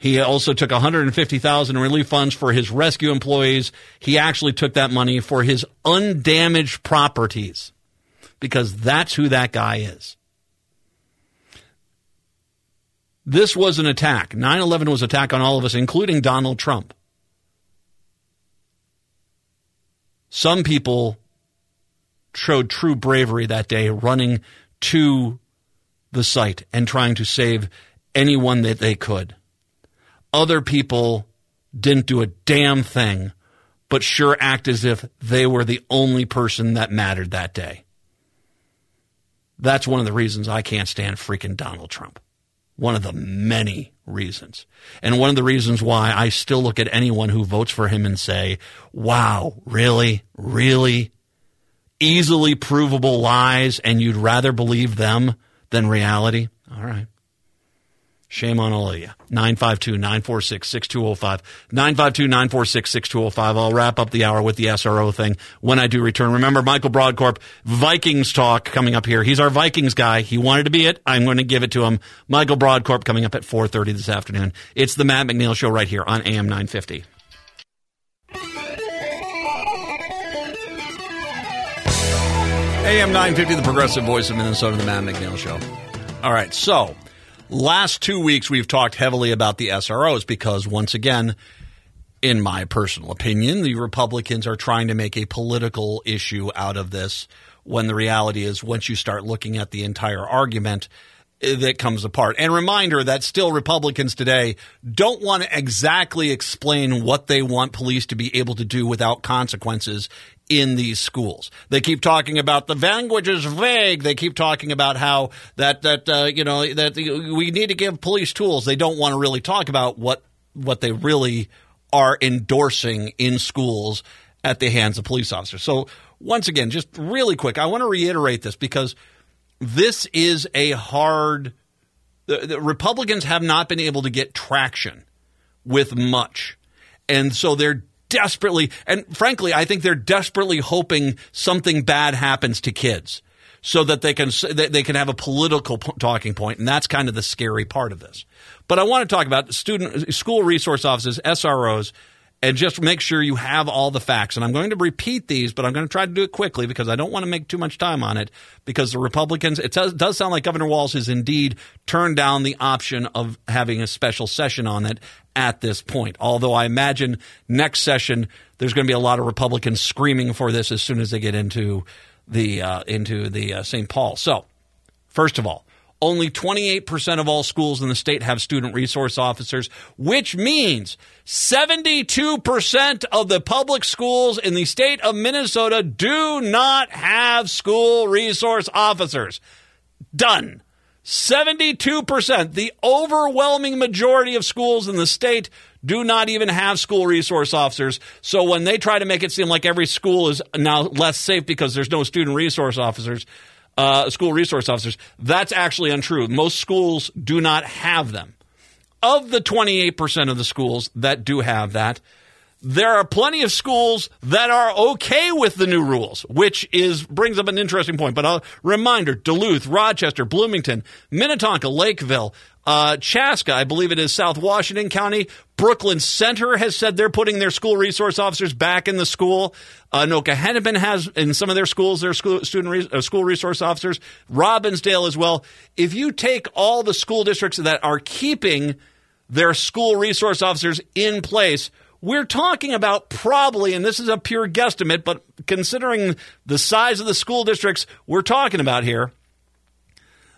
He also took 150,000 in relief funds for his rescue employees. He actually took that money for his undamaged properties because that's who that guy is. This was an attack. 9/11 was an attack on all of us including Donald Trump. Some people showed true bravery that day running to the site and trying to save anyone that they could other people didn't do a damn thing, but sure act as if they were the only person that mattered that day. That's one of the reasons I can't stand freaking Donald Trump. One of the many reasons. And one of the reasons why I still look at anyone who votes for him and say, wow, really? Really? Easily provable lies, and you'd rather believe them than reality? All right. Shame on all of you. 952 946 6205. 952 946 6205. I'll wrap up the hour with the SRO thing when I do return. Remember, Michael Brodkorb, Vikings talk coming up here. He's our Vikings guy. He wanted to be it. I'm going to give it to him. Michael Brodkorb coming up at 4.30 this afternoon. It's the Matt McNeil Show right here on AM 950. AM 950, the progressive voice of Minnesota, the Matt McNeil Show. All right, so Last two weeks, we've talked heavily about the SROs because, once again, in my personal opinion, the Republicans are trying to make a political issue out of this when the reality is, once you start looking at the entire argument, that comes apart. And reminder that still Republicans today don't want to exactly explain what they want police to be able to do without consequences in these schools. They keep talking about the language is vague. They keep talking about how that that uh, you know that we need to give police tools. They don't want to really talk about what what they really are endorsing in schools at the hands of police officers. So once again, just really quick, I want to reiterate this because this is a hard. The, the Republicans have not been able to get traction with much. And so they're desperately, and frankly, I think they're desperately hoping something bad happens to kids so that they can they can have a political talking point, and that's kind of the scary part of this. But I want to talk about student school resource offices, SROs, and just make sure you have all the facts. And I'm going to repeat these, but I'm going to try to do it quickly because I don't want to make too much time on it. Because the Republicans, it does, sound like Governor Walz has indeed turned down the option of having a special session on it at this point. Although I imagine next session there's going to be a lot of Republicans screaming for this as soon as they get into the uh, into the uh, St. Paul. So, first of all, only 28% of all schools in the state have student resource officers, which means 72% of the public schools in the state of Minnesota do not have school resource officers. Done. 72%, the overwhelming majority of schools in the state do not even have school resource officers. So when they try to make it seem like every school is now less safe because there's no student resource officers, uh, school resource officers, that's actually untrue. Most schools do not have them. Of the 28% of the schools that do have that, there are plenty of schools that are okay with the new rules, which is brings up an interesting point. But a reminder: Duluth, Rochester, Bloomington, Minnetonka, Lakeville, uh, Chaska, I believe it is South Washington County. Brooklyn Center has said they're putting their school resource officers back in the school. Uh, Hennepin has in some of their schools their school, student re- uh, school resource officers. Robbinsdale as well. If you take all the school districts that are keeping their school resource officers in place, we're talking about probably, and this is a pure guesstimate, but considering the size of the school districts we're talking about here,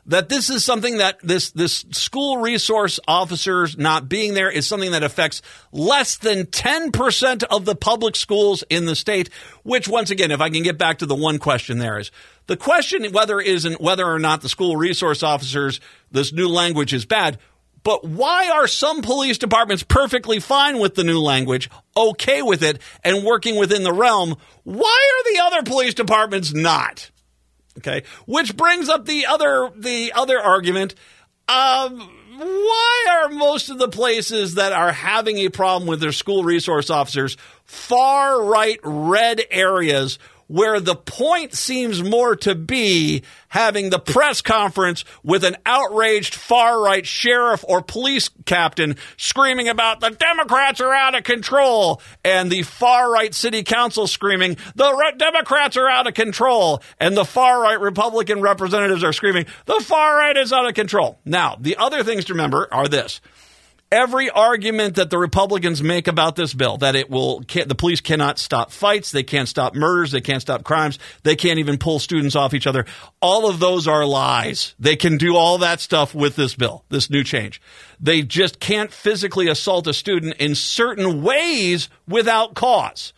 that this is something that this this school resource officers not being there is something that affects less than 10% of the public schools in the state which once again if i can get back to the one question there is the question whether isn't whether or not the school resource officers this new language is bad but why are some police departments perfectly fine with the new language, okay with it, and working within the realm? Why are the other police departments not? Okay, which brings up the other the other argument. Um, why are most of the places that are having a problem with their school resource officers far right red areas where the point seems more to be having the press conference with an outraged far right sheriff or police captain screaming about the Democrats are out of control and the far right city council screaming the Democrats are out of control and the far right Republican representatives are screaming the far right is out of control. Now, the other things to remember are this every argument that the Republicans make about this bill that it will the police cannot stop fights, they can't stop murders, they can't stop crimes, they can't even pull students off each other. All of those are lies. They can do all that stuff with this bill, this new change. They just can't physically assault a student in certain ways without cause.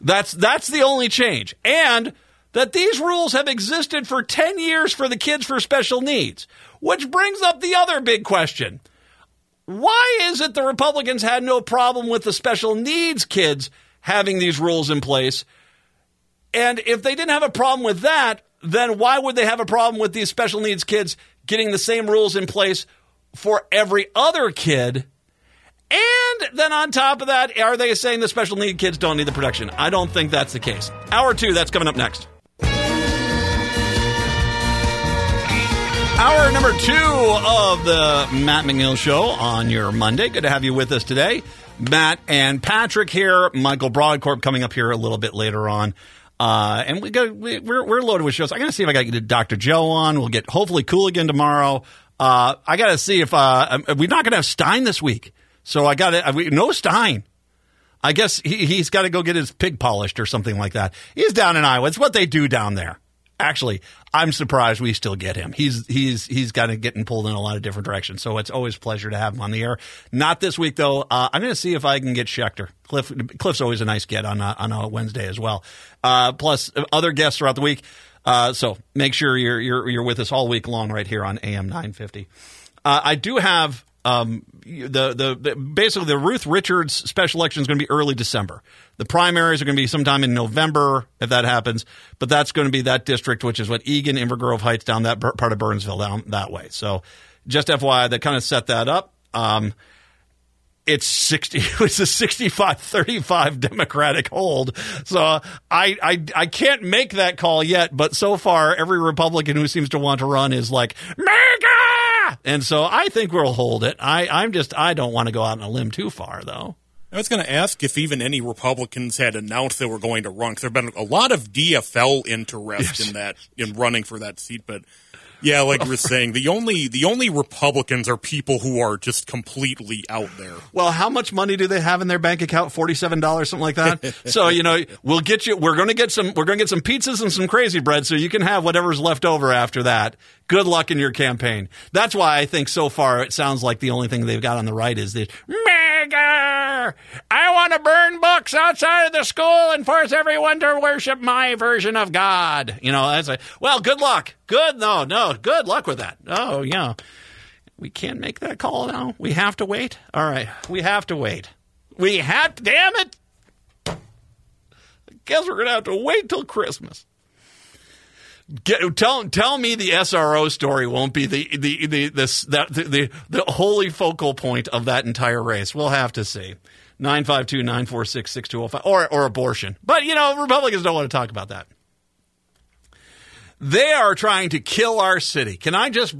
That's that's the only change. And that these rules have existed for 10 years for the kids for special needs. Which brings up the other big question why is it the Republicans had no problem with the special needs kids having these rules in place? And if they didn't have a problem with that, then why would they have a problem with these special needs kids getting the same rules in place for every other kid? And then on top of that, are they saying the special need kids don't need the protection? I don't think that's the case. Hour two, that's coming up next. Hour number two of the Matt McNeil Show on your Monday. Good to have you with us today. Matt and Patrick here. Michael Brodkorb coming up here a little bit later on. Uh, and we go, we're, we're loaded with shows. I got to see if I got to get Dr. Joe on. We'll get hopefully cool again tomorrow. Uh, I got to see if uh, um, we're not going to have Stein this week. So I got to, no Stein. I guess he, he's got to go get his pig polished or something like that. He's down in Iowa. It's what they do down there actually, I'm surprised we still get him. He's he's he's kind of getting pulled in a lot of different directions. So it's always a pleasure to have him on the air. Not this week though. Uh, I'm going to see if I can get Schecter. Cliff Cliff's always a nice get on a, on a Wednesday as well. Uh, plus other guests throughout the week. Uh, so make sure you're, you're you're with us all week long right here on AM 950. Uh, I do have um, the, the, the basically the Ruth Richards special election is going to be early December. The primaries are going to be sometime in November if that happens, but that's going to be that district, which is what Eagan, Inver Grove Heights down that part of Burnsville down that way. So just FYI, that kind of set that up. Um, it's 60 it's a 65 35 democratic hold so I, I i can't make that call yet but so far every republican who seems to want to run is like MAGA and so i think we'll hold it i i'm just i don't want to go out on a limb too far though I was going to ask if even any Republicans had announced they were going to run. Because there have been a lot of DFL interest yes. in that, in running for that seat. But yeah, like you were saying, the only the only Republicans are people who are just completely out there. Well, how much money do they have in their bank account? Forty seven dollars, something like that. so you know, we'll get you. We're going to get some. We're going to get some pizzas and some crazy bread, so you can have whatever's left over after that. Good luck in your campaign. That's why I think so far it sounds like the only thing they've got on the right is this MAGA. I want to burn books outside of the school and force everyone to worship my version of God. You know, that's a well. Good luck. Good. No, no. Good luck with that. Oh, yeah. We can't make that call now. We have to wait. All right. We have to wait. We have. Damn it. I guess we're gonna have to wait till Christmas. Get, tell tell me the SRO story won't be the the the this that the, the the holy focal point of that entire race. We'll have to see. 952-946-6205 or or abortion. But you know, Republicans don't want to talk about that. They are trying to kill our city. Can I just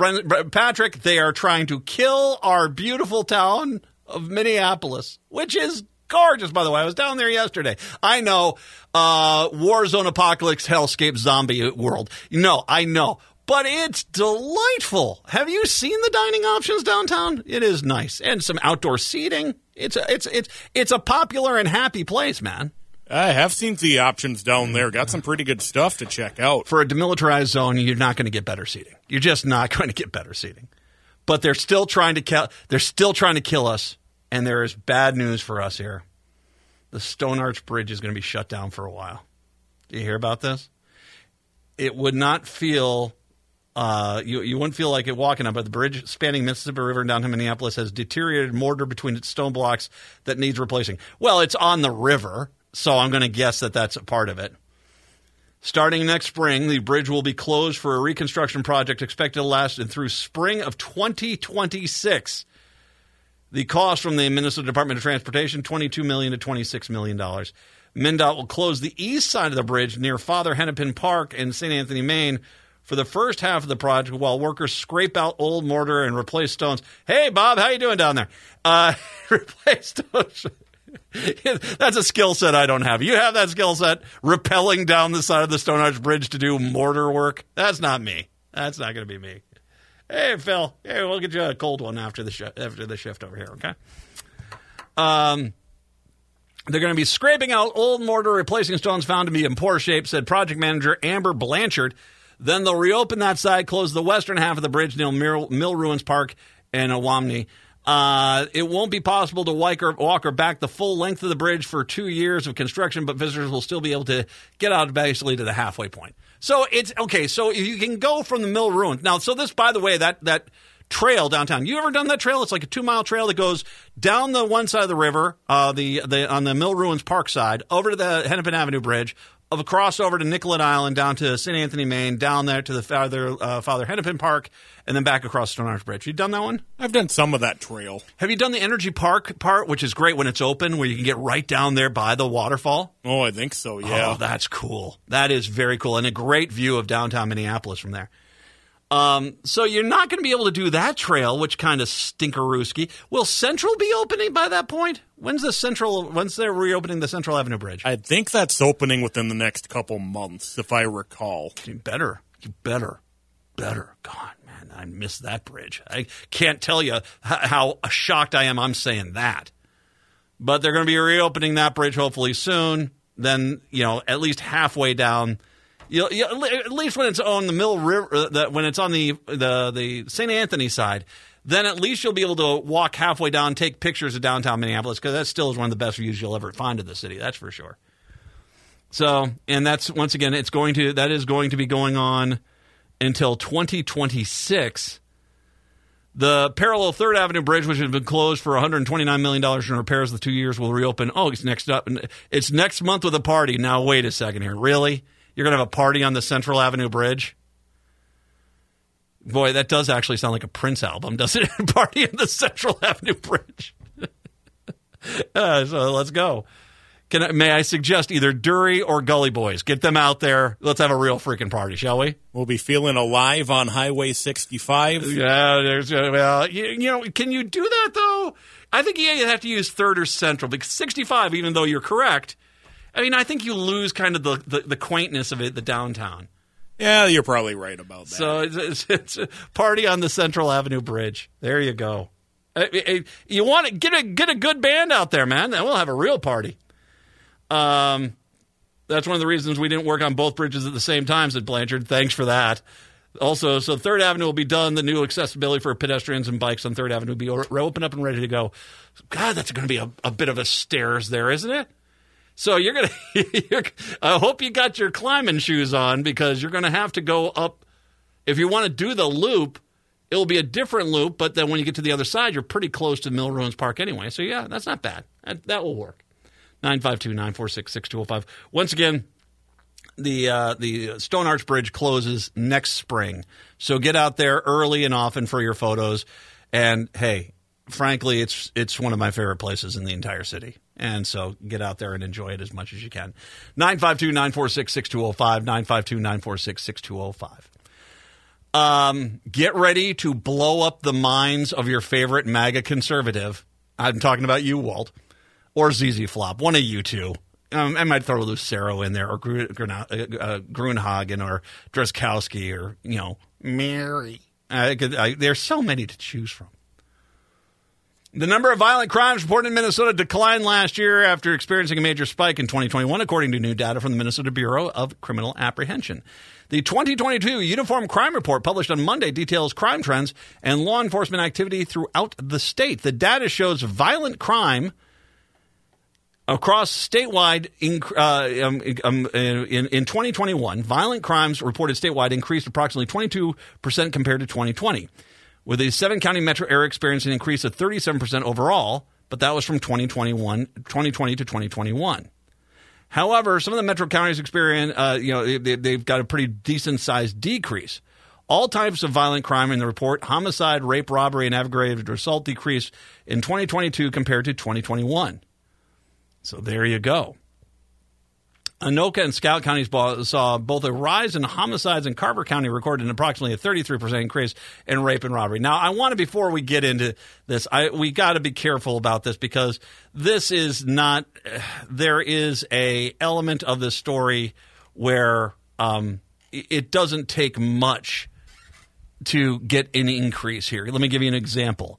Patrick, they are trying to kill our beautiful town of Minneapolis, which is gorgeous, by the way. I was down there yesterday. I know, uh, war zone apocalypse, hellscape, zombie world. No, I know. But it's delightful. Have you seen the dining options downtown? It is nice. And some outdoor seating. It's a, it's, it's, it's a popular and happy place, man. I have seen the options down there. Got some pretty good stuff to check out. For a demilitarized zone, you're not going to get better seating. You're just not going to get better seating. But they're still trying to kill. They're still trying to kill us and there is bad news for us here. The Stone Arch Bridge is going to be shut down for a while. Do you hear about this? It would not feel uh, you, you wouldn't feel like it walking up, but the bridge spanning Mississippi River in downtown Minneapolis has deteriorated mortar between its stone blocks that needs replacing. Well, it's on the river, so I'm going to guess that that's a part of it. Starting next spring, the bridge will be closed for a reconstruction project expected to last through spring of 2026. The cost from the Minnesota Department of Transportation, 22 million to $26 million. MnDOT will close the east side of the bridge near Father Hennepin Park in St. Anthony, Main for the first half of the project while workers scrape out old mortar and replace stones. Hey, Bob, how you doing down there? Uh, replace stones. That's a skill set I don't have. You have that skill set, rappelling down the side of the Stone Arch Bridge to do mortar work. That's not me. That's not going to be me. Hey, Phil. Hey, we'll get you a cold one after the sh- after the shift over here. Okay. Um, they're going to be scraping out old mortar, replacing stones found to be in poor shape," said project manager Amber Blanchard. Then they'll reopen that side, close the western half of the bridge near Mill, Mill Ruins Park in Ahwahnee. Uh, it won't be possible to walk or, walk or back the full length of the bridge for two years of construction, but visitors will still be able to get out basically to the halfway point. So it's okay. So if you can go from the mill ruins now. So this, by the way, that that trail downtown. You ever done that trail? It's like a two mile trail that goes down the one side of the river, uh, the the on the Mill Ruins Park side, over to the Hennepin Avenue Bridge, of a crossover to Nicollet Island, down to St. Anthony, Main, down there to the Father uh, Father Hennepin Park, and then back across Stone Arch Bridge. You done that one? I've done some of that trail. Have you done the Energy Park part, which is great when it's open, where you can get right down there by the waterfall? Oh, I think so. Yeah. Oh, that's cool. That is very cool, and a great view of downtown Minneapolis from there. Um, so you're not going to be able to do that trail, which kind of stinkerooski. Will Central be opening by that point? When's the Central? When's they reopening the Central Avenue Bridge? I think that's opening within the next couple months, if I recall. You better, you better, better. God, man, I miss that bridge. I can't tell you how shocked I am. I'm saying that, but they're going to be reopening that bridge hopefully soon. Then you know, at least halfway down you, you, at least when it's on the Mill River, uh, the, when it's on the the the St. Anthony side, then at least you'll be able to walk halfway down, take pictures of downtown Minneapolis because that still is one of the best views you'll ever find of the city. That's for sure. So, and that's once again, it's going to that is going to be going on until 2026. The parallel Third Avenue Bridge, which has been closed for 129 million dollars in repairs, the two years will reopen. Oh, it's next up. It's next month with a party. Now, wait a second here, really? You're going to have a party on the Central Avenue Bridge. Boy, that does actually sound like a Prince album, doesn't it? party on the Central Avenue Bridge. uh, so let's go. Can I, may I suggest either Durry or Gully Boys? Get them out there. Let's have a real freaking party, shall we? We'll be feeling alive on Highway 65. Yeah, there's uh, well, you, you know, can you do that though? I think you have to use third or central because 65, even though you're correct, I mean, I think you lose kind of the, the, the quaintness of it, the downtown. Yeah, you're probably right about that. So it's, it's, it's, a party on the Central Avenue Bridge. There you go. Uh, uh, you want to get a get a good band out there, man. Then we'll have a real party. Um, that's one of the reasons we didn't work on both bridges at the same time," said Blanchard. Thanks for that. Also, so Third Avenue will be done. The new accessibility for pedestrians and bikes on Third Avenue will be open up and ready to go. God, that's going to be a, a bit of a stairs there, isn't it? So you're gonna. You're, I hope you got your climbing shoes on because you're gonna have to go up. If you want to do the loop, it'll be a different loop. But then when you get to the other side, you're pretty close to Mill Ruins Park anyway. So yeah, that's not bad. That, that will work. 952-946-6205. Once again, the uh, the Stone Arch Bridge closes next spring. So get out there early and often for your photos. And hey, frankly, it's it's one of my favorite places in the entire city. And so get out there and enjoy it as much as you can. 952 946 6205. 952 946 6205. Um, get ready to blow up the minds of your favorite MAGA conservative. I'm talking about you, Walt, or ZZ Flop, one of you two. Um, I might throw Lucero in there, or Gru- Gruna- uh, uh, Gruenhagen, or Drazkowski, or you know Mary. I could, I, there's so many to choose from. The number of violent crimes reported in Minnesota declined last year after experiencing a major spike in 2021, according to new data from the Minnesota Bureau of Criminal Apprehension. The 2022 Uniform Crime Report, published on Monday, details crime trends and law enforcement activity throughout the state. The data shows violent crime across statewide uh, um, um, in, in 2021 violent crimes reported statewide increased approximately 22% compared to 2020 with the seven county metro area experiencing an increase of 37% overall but that was from 2021 2020 to 2021 however some of the metro counties experience uh, you know they, they've got a pretty decent sized decrease. All types of violent crime in the report homicide rape robbery and aggravated assault decreased in 2022 compared to 2021 so there you go. Anoka and Scott counties saw both a rise in homicides, and Carver County recorded an approximately a 33% increase in rape and robbery. Now, I want to, before we get into this, I, we got to be careful about this because this is not, there is a element of this story where um, it doesn't take much to get an increase here. Let me give you an example.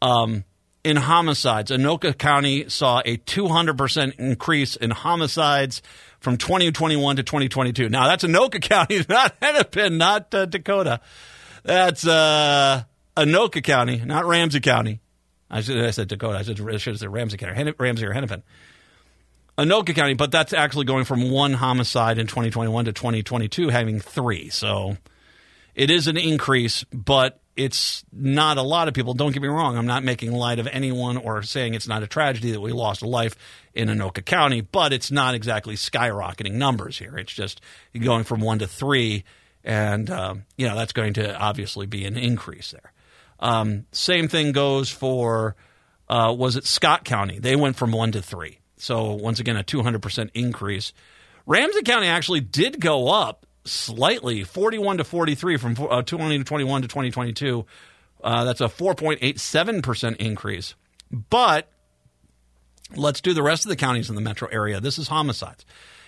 Um, in homicides. Anoka County saw a 200% increase in homicides from 2021 to 2022. Now, that's Anoka County, not Hennepin, not uh, Dakota. That's uh, Anoka County, not Ramsey County. I, I said Dakota. I I should have said Ramsey County, Ramsey or Hennepin. Anoka County, but that's actually going from one homicide in 2021 to 2022, having three. So it is an increase, but it's not a lot of people. Don't get me wrong. I'm not making light of anyone or saying it's not a tragedy that we lost a life in Anoka County, but it's not exactly skyrocketing numbers here. It's just going from one to three, and um, you know that's going to obviously be an increase there. Um, same thing goes for uh, was it Scott County? They went from one to three. So once again, a 200 percent increase. Ramsey County actually did go up slightly, 41 to 43 from uh, 20 to 21 to 2022. Uh, that's a 4.87% increase. But let's do the rest of the counties in the metro area. This is homicides.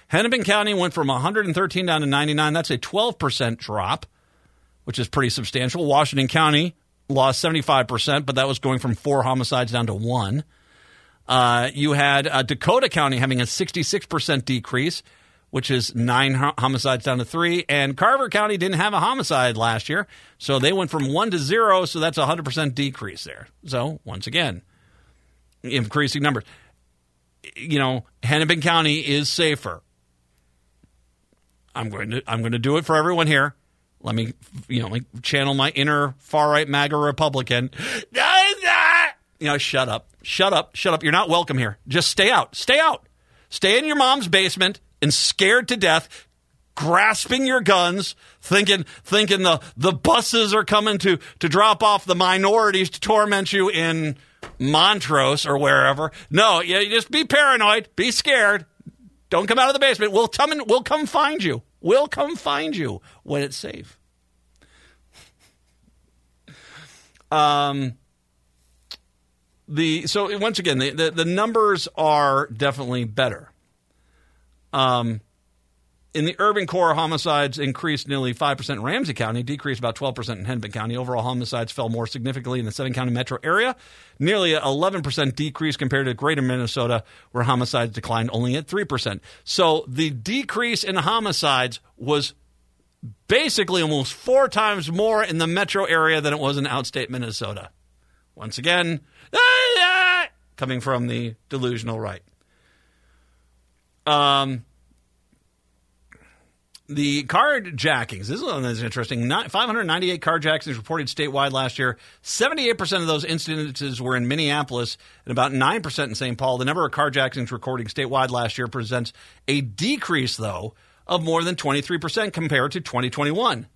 Hennepin County went from 113 down to 99. That's a 12% drop, which is pretty substantial. Washington County lost 75%, but that was going from four homicides down to one. Uh, you had uh, Dakota County having a 66% decrease which is nine homicides down to three. And Carver County didn't have a homicide last year, so they went from one to zero, so that's a 100% decrease there. So, once again, increasing numbers. You know, Hennepin County is safer. I'm going to I'm going to do it for everyone here. Let me you know, like channel my inner far right MAGA Republican. You know, shut up. Shut up. Shut up. You're not welcome here. Just stay out. Stay out. Stay in your mom's basement and scared to death, grasping your guns, thinking thinking the the buses are coming to to drop off the minorities to torment you in Montrose or wherever. No, you just be paranoid, be scared. Don't come out of the basement. We'll come and we'll come find you. We'll come find you when it's safe. Um the so once again the, the, the numbers are definitely better. Um, in the urban core, homicides increased nearly 5% in Ramsey County, decreased about 12% in Hennepin County. Overall, homicides fell more significantly in the seven county metro area, nearly an 11% decrease compared to greater Minnesota, where homicides declined only at 3%. So the decrease in homicides was basically almost four times more in the metro area than it was in outstate Minnesota. Once again, coming from the delusional right. Um, the carjackings. This is one that's interesting. 598 carjackings reported statewide last year. 78% of those incidences were in Minneapolis and about 9% in St. Paul. The number of carjackings recording statewide last year presents a decrease, though, of more than 23% compared to 2021.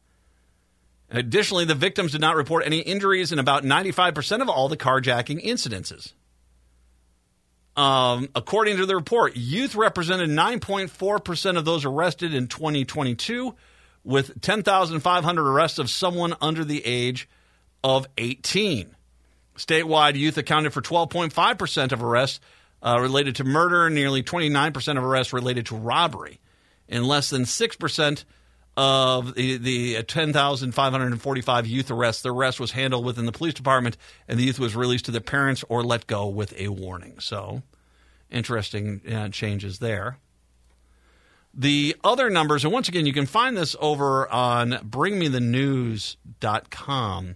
Additionally, the victims did not report any injuries in about 95% of all the carjacking incidences. Um, according to the report, youth represented 9.4% of those arrested in 2022, with 10,500 arrests of someone under the age of 18. Statewide, youth accounted for 12.5% of arrests uh, related to murder, nearly 29% of arrests related to robbery, and less than 6% of the, the 10,545 youth arrests, the rest was handled within the police department, and the youth was released to their parents or let go with a warning. So, interesting uh, changes there. The other numbers, and once again, you can find this over on bringmethenews.com.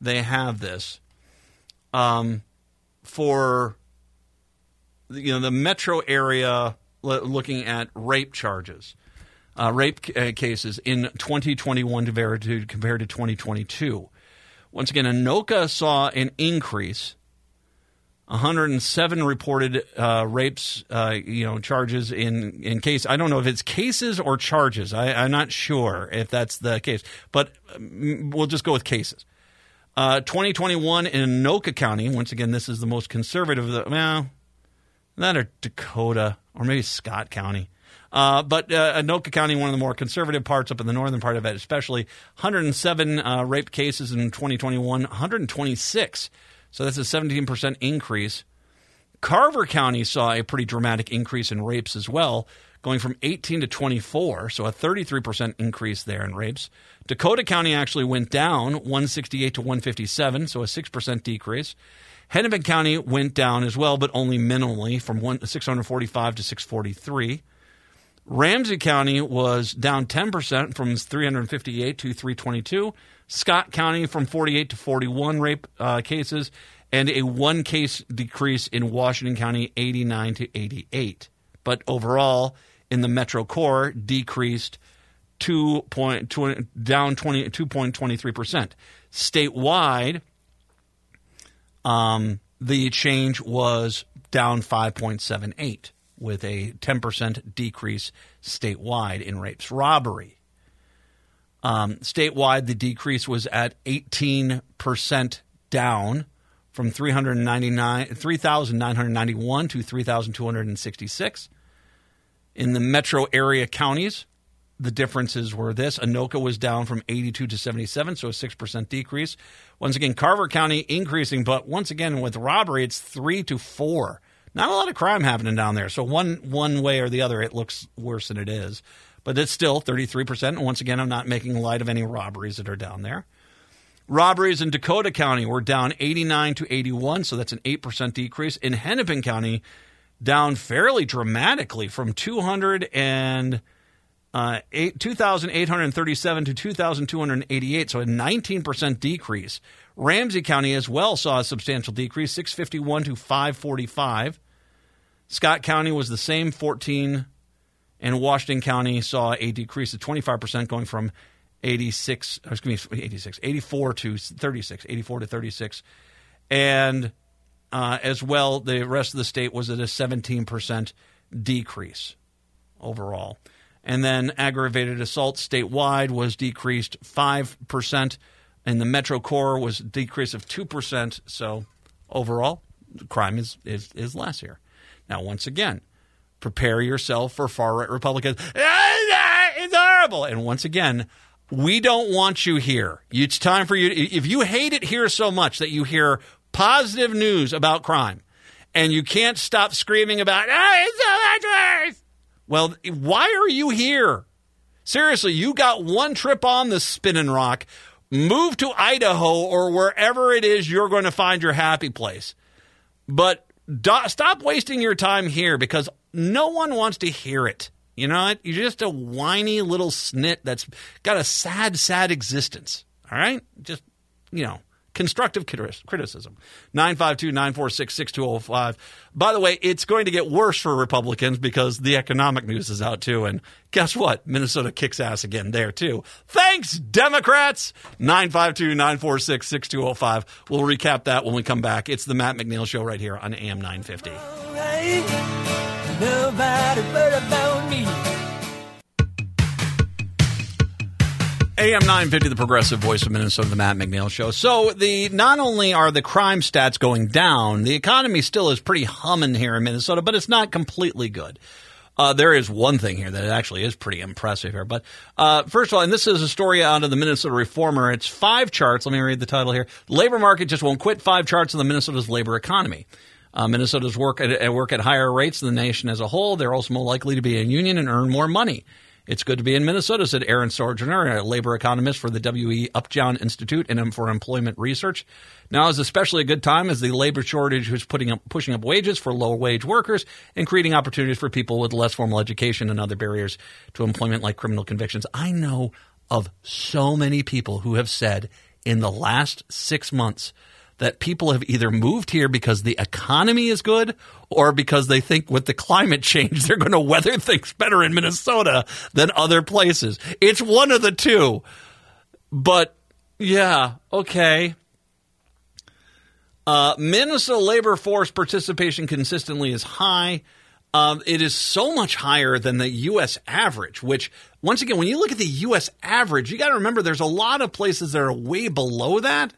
They have this um, for you know the metro area looking at rape charges, uh, rape uh, cases in 2021 compared to, compared to 2022. Once again, Anoka saw an increase. 107 reported uh, rapes, uh, you know, charges in in case. I don't know if it's cases or charges. I, am not sure if that's the case, but um, we'll just go with cases. Uh, 2021 in Anoka County. Once again, this is the most conservative. Of the, well, that or Dakota or maybe Scott County. Uh, but uh, Anoka County, one of the more conservative parts up in the northern part of it, especially 107 uh, rape cases in 2021, 126. So that's a 17% increase. Carver County saw a pretty dramatic increase in rapes as well, going from 18 to 24, so a 33% increase there in rapes. Dakota County actually went down 168 to 157, so a 6% decrease. Hennepin County went down as well, but only minimally from 645 to 643. Ramsey County was down 10% from 358 to 322. Scott County from 48 to 41 rape uh, cases, and a one case decrease in Washington County, 89 to 88. But overall, in the Metro Core, decreased two point, two, down 20, 2.23%. Statewide, um, the change was down 5.78 with a 10% decrease statewide in rapes. Robbery. Um, statewide, the decrease was at 18% down from 3,991 to 3,266. In the metro area counties, the differences were this Anoka was down from 82 to 77, so a 6% decrease. Once again, Carver County increasing, but once again, with robbery, it's 3 to 4. Not a lot of crime happening down there. So, one, one way or the other, it looks worse than it is. But it's still 33%. And once again, I'm not making light of any robberies that are down there. Robberies in Dakota County were down 89 to 81, so that's an 8% decrease. In Hennepin County, down fairly dramatically from 200 and uh, 2,837 to 2,288, so a 19% decrease. Ramsey County as well saw a substantial decrease, 651 to 545. Scott County was the same, 14, and Washington County saw a decrease of 25%, going from 86, excuse me, 86, 84 to 36, 84 to 36. And uh, as well, the rest of the state was at a 17% decrease overall. And then aggravated assault statewide was decreased 5%, and the Metro Core was a decrease of 2%. So overall, crime is, is, is less here. Now, once again, prepare yourself for far right Republicans. It's horrible. And once again, we don't want you here. It's time for you. To, if you hate it here so much that you hear positive news about crime and you can't stop screaming about, oh, it's so much worse well, why are you here? Seriously, you got one trip on the spinning rock. Move to Idaho or wherever it is you're going to find your happy place. But do- stop wasting your time here because no one wants to hear it. You know what? You're just a whiny little snit that's got a sad, sad existence. All right? Just, you know, constructive criticism. 952 946 6205. By the way, it's going to get worse for Republicans because the economic news is out too. And guess what? Minnesota kicks ass again there too. Thanks, Democrats. 952 946 6205. We'll recap that when we come back. It's the Matt McNeil Show right here on AM 950. AM 950, the progressive voice of Minnesota, the Matt McNeil Show. So, the not only are the crime stats going down, the economy still is pretty humming here in Minnesota, but it's not completely good. Uh, there is one thing here that actually is pretty impressive here. But uh, first of all, and this is a story out of the Minnesota Reformer. It's five charts. Let me read the title here. Labor market just won't quit. Five charts of the Minnesota's labor economy. Uh, Minnesota's work at, work at higher rates than the nation as a whole. They're also more likely to be in union and earn more money. It's good to be in Minnesota, said Aaron Sojourner, a labor economist for the W.E. Upjohn Institute and for Employment Research. Now is especially a good time as the labor shortage is putting up, pushing up wages for low wage workers and creating opportunities for people with less formal education and other barriers to employment like criminal convictions. I know of so many people who have said in the last six months – that people have either moved here because the economy is good or because they think with the climate change they're going to weather things better in Minnesota than other places. It's one of the two. But yeah, okay. Uh, Minnesota labor force participation consistently is high. Um, it is so much higher than the U.S. average, which, once again, when you look at the U.S. average, you got to remember there's a lot of places that are way below that.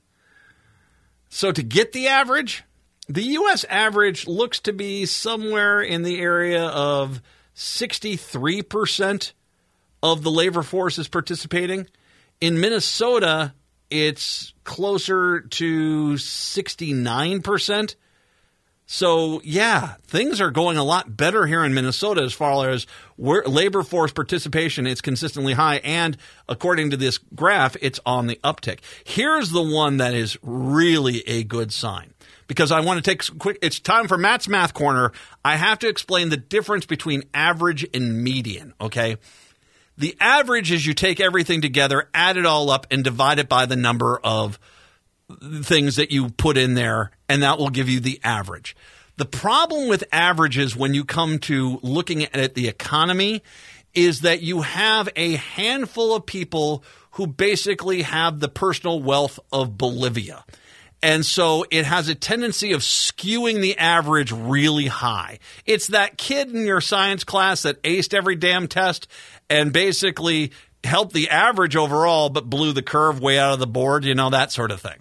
So to get the average, the U.S. average looks to be somewhere in the area of 63% of the labor force is participating. In Minnesota, it's closer to 69%. So, yeah, things are going a lot better here in Minnesota as far as labor force participation. It's consistently high. And according to this graph, it's on the uptick. Here's the one that is really a good sign because I want to take quick. It's time for Matt's Math Corner. I have to explain the difference between average and median, okay? The average is you take everything together, add it all up, and divide it by the number of things that you put in there, and that will give you the average. The problem with averages when you come to looking at the economy is that you have a handful of people who basically have the personal wealth of Bolivia. And so it has a tendency of skewing the average really high. It's that kid in your science class that aced every damn test and basically helped the average overall, but blew the curve way out of the board, you know, that sort of thing.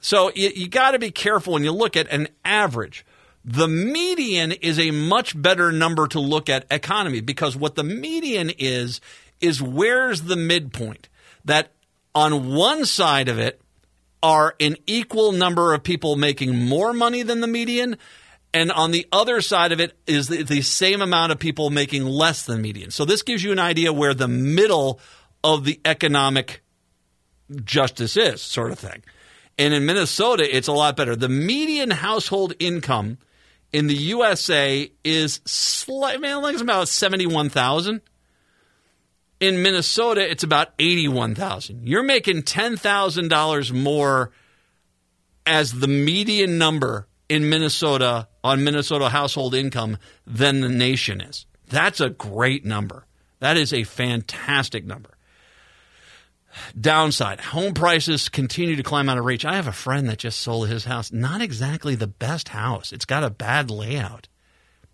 So you, you got to be careful when you look at an average. The median is a much better number to look at economy because what the median is, is where's the midpoint? That on one side of it are an equal number of people making more money than the median, and on the other side of it is the, the same amount of people making less than median. So this gives you an idea where the middle of the economic justice is, sort of thing. And in Minnesota, it's a lot better. The median household income in the USA is slightly, I think it's about 71,000. In Minnesota, it's about 81,000. You're making $10,000 more as the median number in Minnesota on Minnesota household income than the nation is. That's a great number. That is a fantastic number. Downside home prices continue to climb out of reach. I have a friend that just sold his house. Not exactly the best house, it's got a bad layout.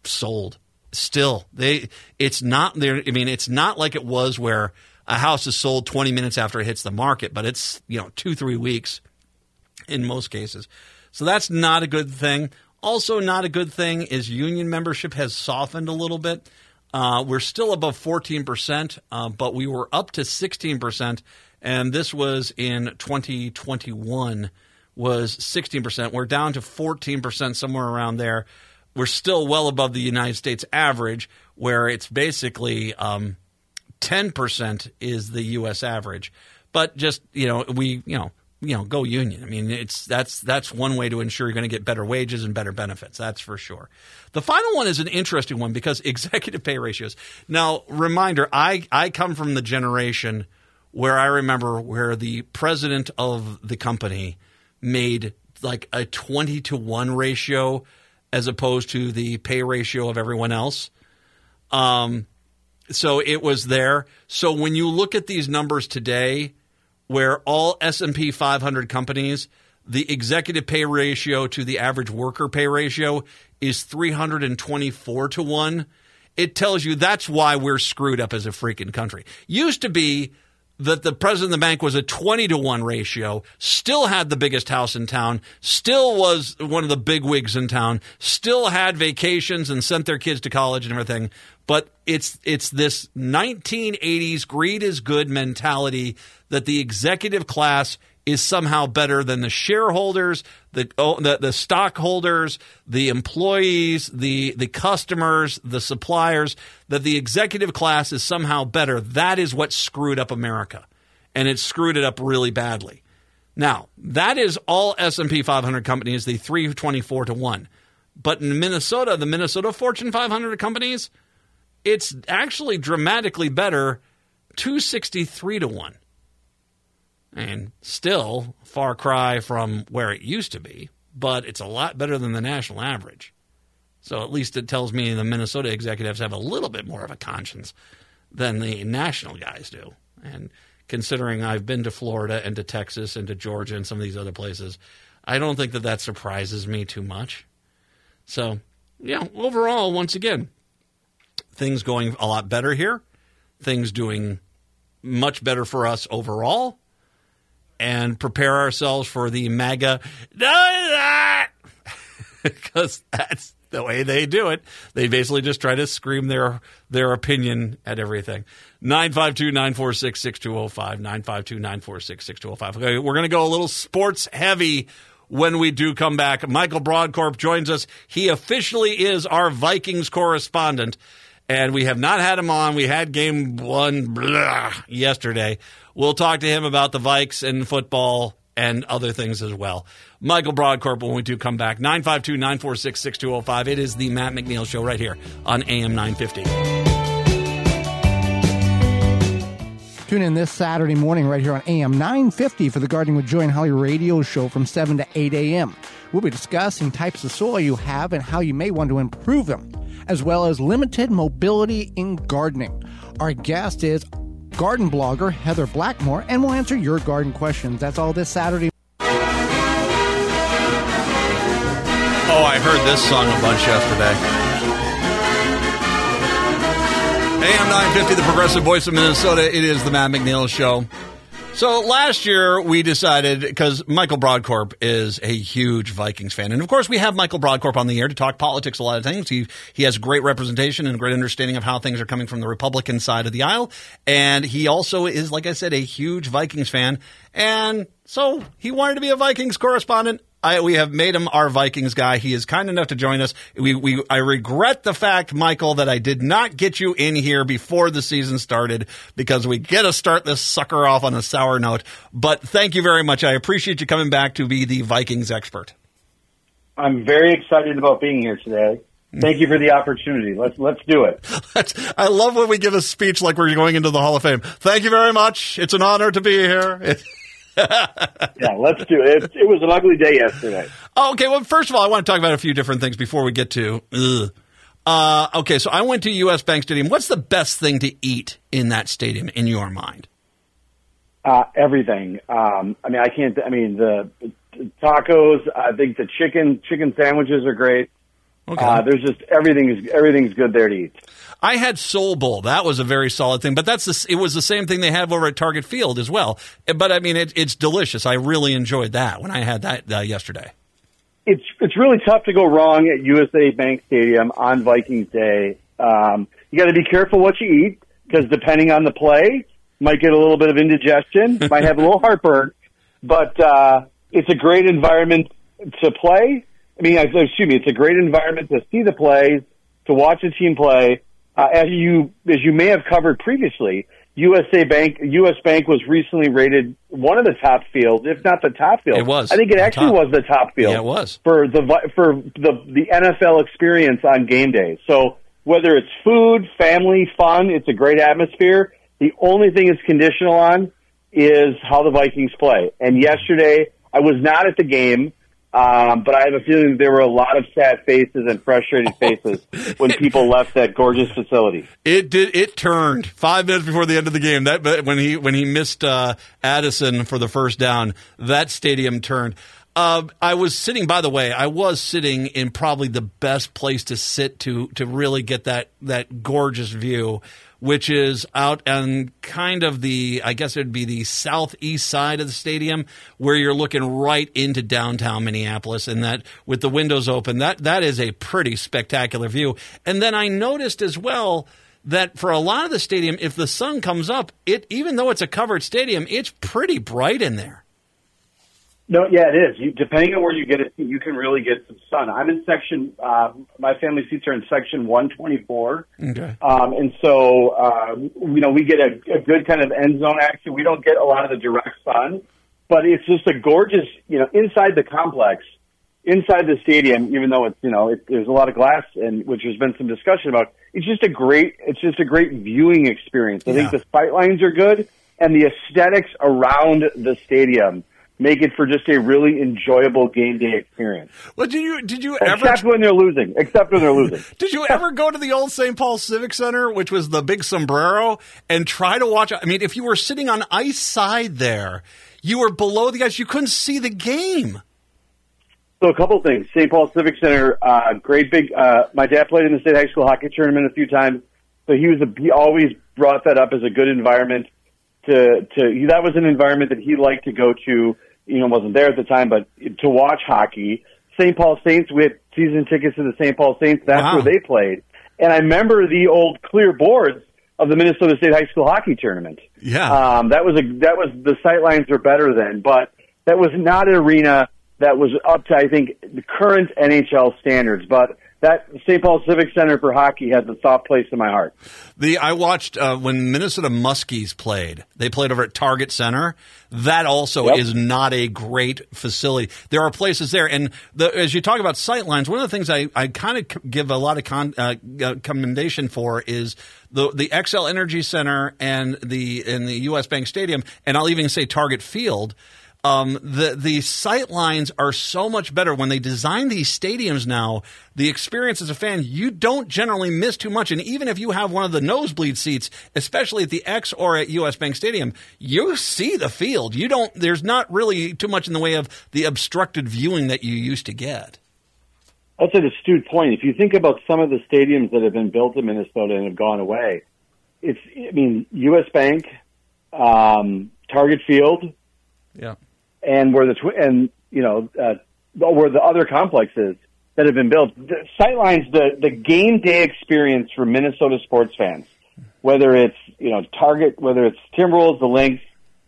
Sold. Still, they it's not there. I mean, it's not like it was where a house is sold 20 minutes after it hits the market, but it's, you know, two, three weeks in most cases. So that's not a good thing. Also, not a good thing is union membership has softened a little bit. Uh, we're still above 14%, uh, but we were up to 16% and this was in 2021 was 16%. We're down to 14%, somewhere around there. We're still well above the United States average, where it's basically um, 10% is the U.S. average. But just you know, we you know you know go union. I mean, it's that's that's one way to ensure you're going to get better wages and better benefits. That's for sure. The final one is an interesting one because executive pay ratios. Now, reminder: I I come from the generation where I remember where the president of the company made like a 20 to 1 ratio as opposed to the pay ratio of everyone else. Um, so it was there. So when you look at these numbers today, where all S&P 500 companies, the executive pay ratio to the average worker pay ratio is 324 to 1. It tells you that's why we're screwed up as a freaking country. Used to be that the president of the bank was a 20 to 1 ratio, still had the biggest house in town, still was one of the big wigs in town, still had vacations and sent their kids to college and everything. But it's it's this 1980s greed is good mentality that the executive class is somehow better than the shareholders, the, oh, the the stockholders, the employees, the the customers, the suppliers. That the executive class is somehow better. That is what screwed up America, and it screwed it up really badly. Now that is all S and P 500 companies, the 324 to one. But in Minnesota, the Minnesota Fortune 500 companies, it's actually dramatically better, 263 to one and still far cry from where it used to be, but it's a lot better than the national average. So at least it tells me the Minnesota executives have a little bit more of a conscience than the national guys do. And considering I've been to Florida and to Texas and to Georgia and some of these other places, I don't think that that surprises me too much. So, yeah, overall, once again, things going a lot better here, things doing much better for us overall and prepare ourselves for the MAGA. because that's the way they do it. They basically just try to scream their their opinion at everything. 952-946-6205, 952-946-6205. Okay, we're going to go a little sports heavy when we do come back. Michael Brodkorb joins us. He officially is our Vikings correspondent, and we have not had him on. We had game one blah, yesterday. We'll talk to him about the Vikes and football and other things as well. Michael Brodkorb, when we do come back, 952 946 6205. It is the Matt McNeil Show right here on AM 950. Tune in this Saturday morning right here on AM 950 for the Gardening with Joy and Holly radio show from 7 to 8 a.m. We'll be discussing types of soil you have and how you may want to improve them, as well as limited mobility in gardening. Our guest is garden blogger Heather Blackmore, and we'll answer your garden questions. That's all this Saturday. Oh, I heard this song a bunch yesterday. AM 950, the progressive voice of Minnesota. It is the Matt McNeil Show. So last year we decided because Michael Brodkorb is a huge Vikings fan, and of course we have Michael Brodkorb on the air to talk politics. A lot of things. He he has great representation and great understanding of how things are coming from the Republican side of the aisle, and he also is, like I said, a huge Vikings fan, and so he wanted to be a Vikings correspondent. I, we have made him our Vikings guy. He is kind enough to join us. We, we, I regret the fact, Michael, that I did not get you in here before the season started because we get to start this sucker off on a sour note. But thank you very much. I appreciate you coming back to be the Vikings expert. I'm very excited about being here today. Thank you for the opportunity. Let's let's do it. I love when we give a speech like we're going into the Hall of Fame. Thank you very much. It's an honor to be here. yeah, let's do it. it. was an ugly day yesterday. Oh, okay, well, first of all, I want to talk about a few different things before we get to. Uh, okay, so I went to U.S. Bank Stadium. What's the best thing to eat in that stadium in your mind? Uh, everything. Um, I mean, I can't. I mean, the tacos. I think the chicken chicken sandwiches are great. Okay. Uh, there's just everything is everything's good there to eat. I had Soul Bowl. That was a very solid thing, but that's the, it was the same thing they have over at Target Field as well. But I mean, it, it's delicious. I really enjoyed that when I had that uh, yesterday. It's it's really tough to go wrong at USA Bank Stadium on Vikings Day. Um, you got to be careful what you eat because depending on the play, might get a little bit of indigestion, might have a little heartburn, but uh, it's a great environment to play I mean, excuse me, it's a great environment to see the plays, to watch the team play. Uh, as you as you may have covered previously, USA Bank US Bank was recently rated one of the top fields, if not the top field. It was. I think it actually top. was the top field. Yeah, it was for the for the the NFL experience on game day. So whether it's food, family, fun, it's a great atmosphere. The only thing it's conditional on is how the Vikings play. And yesterday, I was not at the game. Um, but I have a feeling there were a lot of sad faces and frustrated faces when people left that gorgeous facility. It did. It turned five minutes before the end of the game. That when he when he missed uh, Addison for the first down, that stadium turned. Uh, I was sitting. By the way, I was sitting in probably the best place to sit to to really get that that gorgeous view which is out on kind of the, I guess it'd be the southeast side of the stadium, where you're looking right into downtown Minneapolis, and that with the windows open, that that is a pretty spectacular view. And then I noticed as well that for a lot of the stadium, if the sun comes up, it even though it's a covered stadium, it's pretty bright in there. No, yeah, it is. You, depending on where you get it, you can really get some sun. I'm in section. Uh, my family seats are in section 124, Okay. um, and so uh, you know we get a, a good kind of end zone action. We don't get a lot of the direct sun, but it's just a gorgeous. You know, inside the complex, inside the stadium, even though it's you know it, there's a lot of glass, and which there's been some discussion about. It's just a great. It's just a great viewing experience. I think the sight lines are good, and the aesthetics around the stadium make it for just a really enjoyable game day experience. Well, did you did you ever Except when they're losing. Except when they're losing. Did you ever go to the old St. Paul Civic Center, which was the big sombrero, and try to watch? I mean, if you were sitting on ice side there, you were below the ice. You couldn't see the game. So a couple things. St. Paul Civic Center, uh, great big. Uh, my dad played in the state high school hockey tournament a few times, so he was a, he always brought that up as a good environment to to. He, that was an environment that he liked to go to. You know, wasn't there at the time, but to watch hockey. St. Paul Saints, we had season tickets to the St. Paul Saints. That's Wow. where they played, and I remember the old clear boards of the Minnesota State High School hockey tournament. Yeah. Um, that was a that was the sight lines were better then, but that was not an arena that was up to I think the current NHL standards. But that St. Paul Civic Center for hockey has a soft place in my heart. The I watched uh, when Minnesota Muskies played. They played over at Target Center. That also Yep. is not a great facility. There are places there, and the, as you talk about sight lines, one of the things I, I kind of c- give a lot of con, uh, uh, commendation for is the the Xcel Energy Center and the in the U.S. Bank Stadium, and I'll even say Target Field. Um, the the sight lines are so much better when they design these stadiums now. The experience as a fan, you don't generally miss too much, and even if you have one of the nosebleed seats, especially at the X or at US Bank Stadium, you see the field. You don't. There's not really too much in the way of the obstructed viewing that you used to get. That's an astute point. If you think about some of the stadiums that have been built in Minnesota and have gone away, it's I mean U.S. Bank, um, Target Field, Yeah. And where the tw- and you know uh, where the other complexes that have been built. The sightlines, the the game day experience for Minnesota sports fans, whether it's you know Target, whether it's Timberwolves, the Lynx,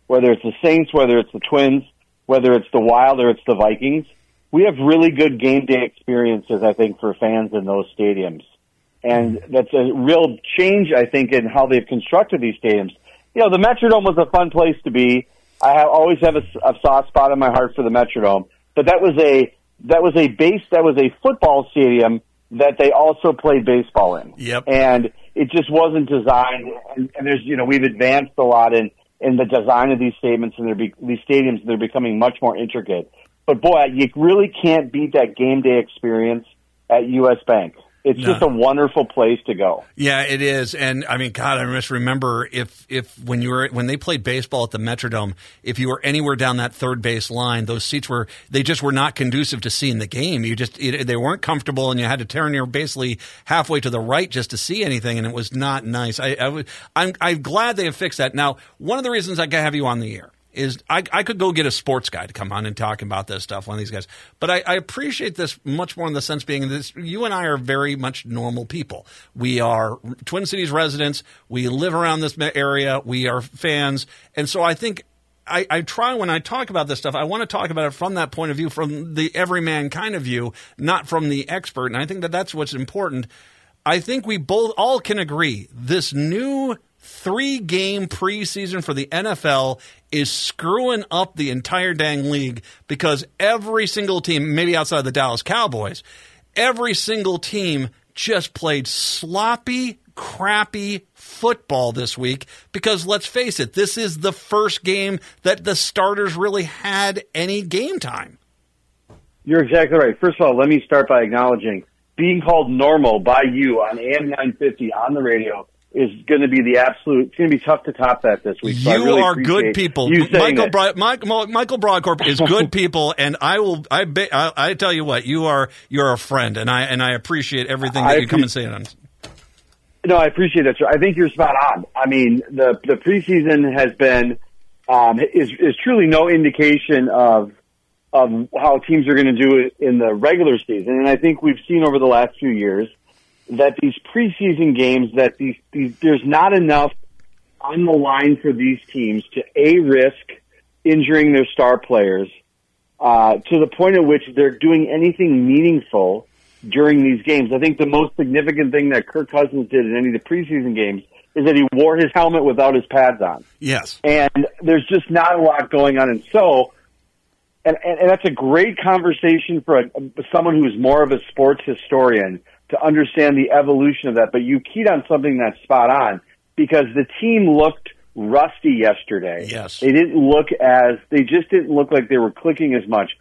whether it's the Saints, whether it's the Twins, whether it's the Wild or it's the Vikings. We have really good game day experiences, I think, for fans in those stadiums. And that's a real change, I think, in how they've constructed these stadiums. You know, the Metrodome was a fun place to be. I have, always have a, a soft spot in my heart for the Metrodome, but that was a that was a base that was a football stadium that they also played baseball in. Yep. And it just wasn't designed. And, and there's you know we've advanced a lot in in the design of these statements and they're be, these stadiums. They're becoming much more intricate. But boy, you really can't beat that game day experience at U.S. Bank. It's No. just a wonderful place to go. Yeah, it is, and I mean, God, I just remember if if when you were when they played baseball at the Metrodome, if you were anywhere down that third base line, those seats were they just were not conducive to seeing the game. You just it, they weren't comfortable, and you had to turn your basically halfway to the right just to see anything, and it was not nice. I, I was, I'm I'm glad they have fixed that. Now, one of the reasons I have you on the air is I, I could go get a sports guy to come on and talk about this stuff, one of these guys. But I, I appreciate this much more in the sense being this you and I are very much normal people. We are Twin Cities residents. We live around this area. We are fans. And so I think I, I try when I talk about this stuff, I want to talk about it from that point of view, from the everyman kind of view, not from the expert. And I think that that's what's important. I think we both all can agree this new three game preseason for the NFL is screwing up the entire dang league because every single team, maybe outside the Dallas Cowboys, every single team just played sloppy, crappy football this week because let's face it, this is the first game that the starters really had any game time. You're exactly right. First of all, let me start by acknowledging being called normal by you on AM 950 on the radio is going to be the absolute. It's going to be tough to top that this week. So You really are good people. Michael. Bro- Mike, Michael Brodkorb is good people, and I will. I, be, I I tell you what, you are you're a friend, and I and I appreciate everything that I you come and say on. No, I appreciate that. Sir. I think you're spot on. I mean, the the preseason has been um, is is truly no indication of of how teams are going to do it in the regular season, and I think we've seen over the last few years that these preseason games that these, these there's not enough on the line for these teams to a risk injuring their star players uh, to the point at which they're doing anything meaningful during these games. I think the most significant thing that Kirk Cousins did in any of the preseason games is that he wore his helmet without his pads on. Yes. And there's just not a lot going on. And so, and, and, and that's a great conversation for a, someone who's more of a sports historian to understand the evolution of that. But you keyed on something that's spot on because the team looked rusty yesterday. Yes. They didn't look as, they just didn't look like they were clicking as much.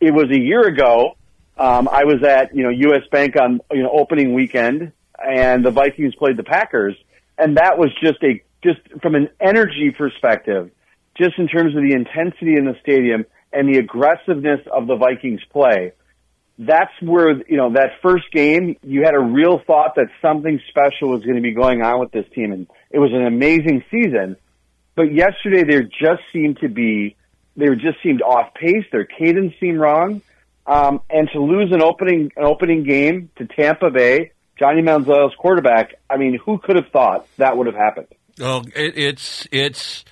It was a year ago. Um, I was at, you know, US Bank on, you know, opening weekend and the Vikings played the Packers and that was just a, just from an energy perspective, just in terms of the intensity in the stadium and the aggressiveness of the Vikings play that's where you know that first game you had a real thought that something special was going to be going on with this team and it was an amazing season. But yesterday there just seemed to be they just seemed off pace their cadence seemed wrong. Um, and to lose an opening an opening game to Tampa Bay Johnny Manziel's quarterback I mean who could have thought that would have happened? Oh it, it's it's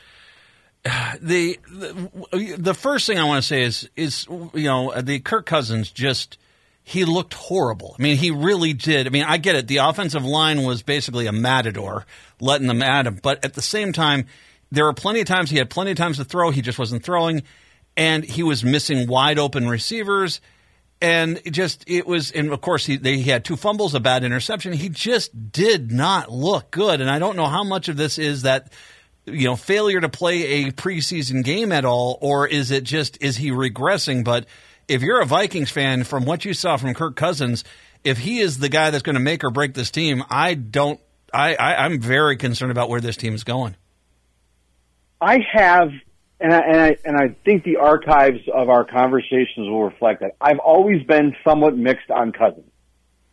the, the first thing I want to say is is you know the Kirk Cousins just he looked horrible. I mean, he really did. I mean, I get it. The offensive line was basically a matador, letting them at him. But at the same time, there were plenty of times he had plenty of times to throw. He just wasn't throwing, and he was missing wide open receivers. And just it was, and of course he they, he had two fumbles, a bad interception. He just did not look good. And I don't know how much of this is that you know, failure to play a preseason game at all, or is it just is he regressing? But if you're a Vikings fan, from what you saw from Kirk Cousins, if he is the guy that's going to make or break this team, I don't. I, I I'm very concerned about where this team is going. I have, and I, and I and I think the archives of our conversations will reflect that. I've always been somewhat mixed on Cousins,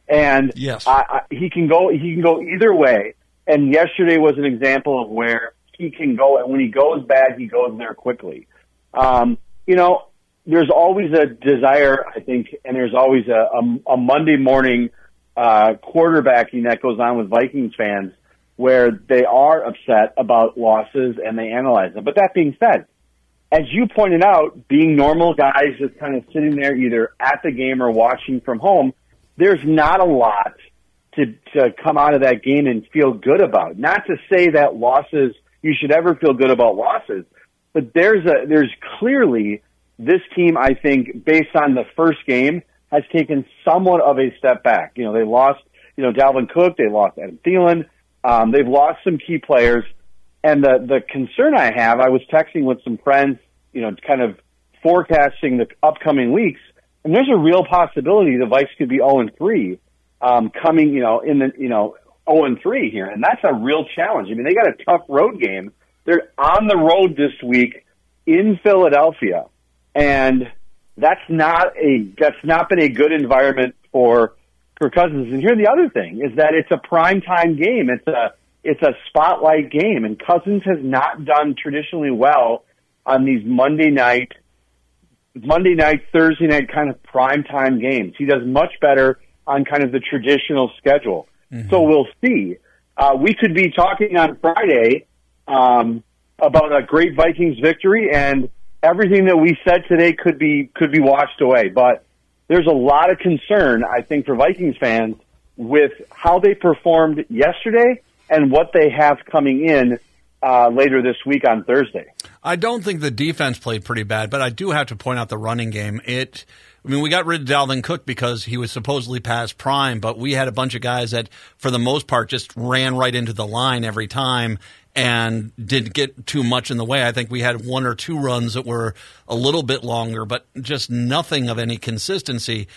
and yes, I, I, he can go he can go either way. And yesterday was an example of where he can go, and when he goes bad, he goes there quickly. Um, you know, there's always a desire, I think, and there's always a, a, a Monday morning uh, quarterbacking that goes on with Vikings fans where they are upset about losses and they analyze them. But that being said, as you pointed out, being normal guys just kind of sitting there either at the game or watching from home, there's not a lot to, to come out of that game and feel good about. Not to say that losses – you should ever feel good about losses. But there's a there's clearly this team. I think based on the first game has taken somewhat of a step back. You know they lost you know Dalvin Cook, they lost Adam Thielen, um, they've lost some key players. And the the concern I have, I was texting with some friends, you know, kind of forecasting the upcoming weeks, and there's a real possibility the Vikes could be 0 and 3 um, coming, you know, in the you know 0 and 3 here, and that's a real challenge. I mean, they got a tough road game. They're on the road this week in Philadelphia, and that's not a that's not been a good environment for for Cousins. And here the other thing is that it's a prime time game. It's a it's a spotlight game, and Cousins has not done traditionally well on these Monday night, Monday night, Thursday night kind of prime time games. He does much better on kind of the traditional schedule. Mm-hmm. So we'll see. Uh, we could be talking on Friday um, about a great Vikings victory, and everything that we said today could be could be washed away. But there's a lot of concern, I think, for Vikings fans with how they performed yesterday and what they have coming in uh, later this week on Thursday. I don't think the defense played pretty bad, but I do have to point out the running game. It I mean, we got rid of Dalvin Cook because he was supposedly past prime, but we had a bunch of guys that, for the most part, just ran right into the line every time and didn't get too much in the way. I think we had one or two runs that were a little bit longer, but just nothing of any consistency.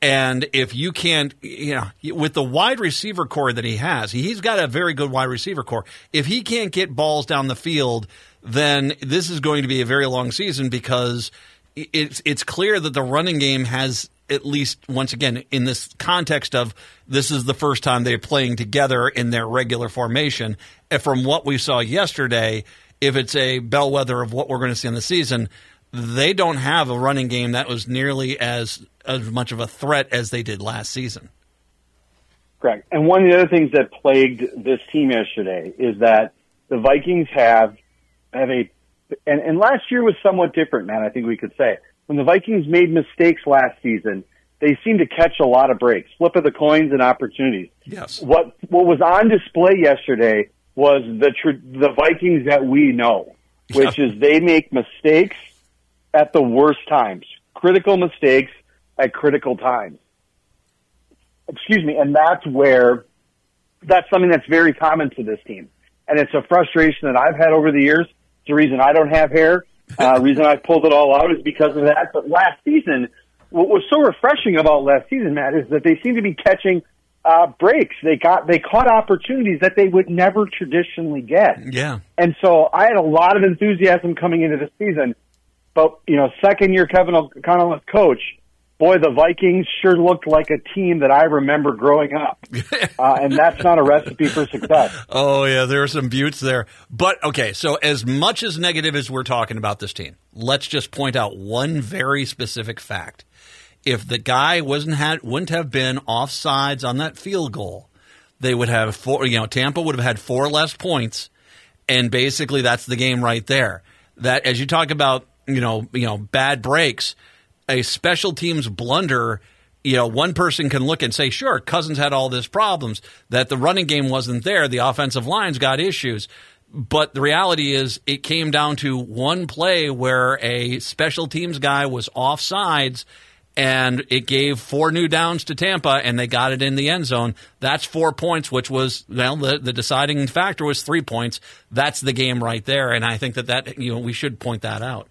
And if you can't, you know, with the wide receiver core that he has, he's got a very good wide receiver core. If he can't get balls down the field, then this is going to be a very long season because – it's it's clear that the running game has at least once again in this context of this is the first time they're playing together in their regular formation. And from what we saw yesterday, if it's a bellwether of what we're going to see in the season, they don't have a running game that was nearly as as much of a threat as they did last season. Correct. And one of the other things that plagued this team yesterday is that the Vikings have have a and, and last year was somewhat different, man. I think we could say when the Vikings made mistakes last season, they seemed to catch a lot of breaks, flip of the coins and opportunities. Yes. What what was on display yesterday was the tr- the Vikings that we know, which Yeah. is they make mistakes at the worst times, critical mistakes at critical times. Excuse me, and that's where that's something that's very common to this team, and it's a frustration that I've had over the years. It's the reason I don't have hair. Uh, reason I pulled it all out is because of that. But last season, what was so refreshing about last season, Matt, is that they seem to be catching uh, breaks. They got they caught opportunities that they would never traditionally get. Yeah. And so I had a lot of enthusiasm coming into the season. But, you know, second year Kevin O'Connell as coach, boy, the Vikings sure looked like a team that I remember growing up. uh, and that's not a recipe for success. Oh yeah, there are some buttes there. But okay, so as much as negative as we're talking about this team, let's just point out one very specific fact. If the guy wasn't had wouldn't have been offsides on that field goal, they would have four you know, Tampa would have had four less points and basically that's the game right there. That as you talk about, you know, you know, bad breaks, a special teams blunder, you know, one person can look and say, sure, Cousins had all these problems, that the running game wasn't there, the offensive lines got issues. But the reality is, it came down to one play where a special teams guy was offsides and it gave four new downs to Tampa, and they got it in the end zone. That's four points, which was well, the, the deciding factor was three points. That's the game right there, and I think that that you know we should point that out.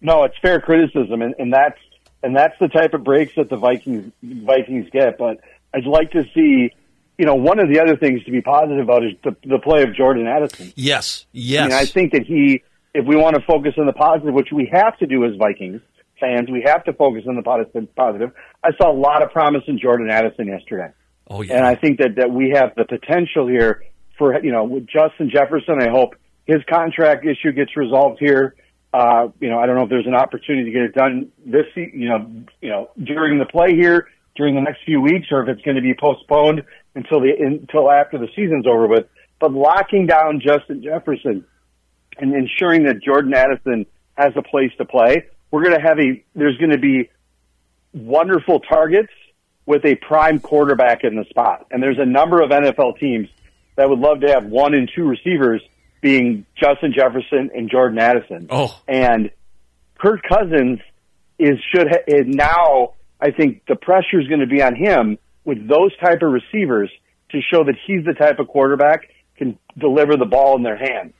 No, it's fair criticism, and, and that's and that's the type of breaks that the Vikings Vikings get. But I'd like to see, you know, one of the other things to be positive about is the, the play of Jordan Addison. Yes, I yes, mean, I think that he, if we want to focus on the positive, which we have to do as Vikings fans, we have to focus on the positive. Positive. I saw a lot of promise in Jordan Addison yesterday. oh yeah, And I think that, that we have the potential here for, you know, with Justin Jefferson, I hope his contract issue gets resolved here. Uh, you know, I don't know if there's an opportunity to get it done this, you know, you know, during the play here, during the next few weeks, or if it's going to be postponed until the, until after the season's over with. But locking down Justin Jefferson and ensuring that Jordan Addison has a place to play, we're going to have a, there's going to be wonderful targets with a prime quarterback in the spot. And there's a number of NFL teams that would love to have one and two receivers being Justin Jefferson and Jordan Addison. Oh. And Kirk Cousins is should ha- is now I think the pressure is going to be on him with those type of receivers to show that he's the type of quarterback can deliver the ball in their hands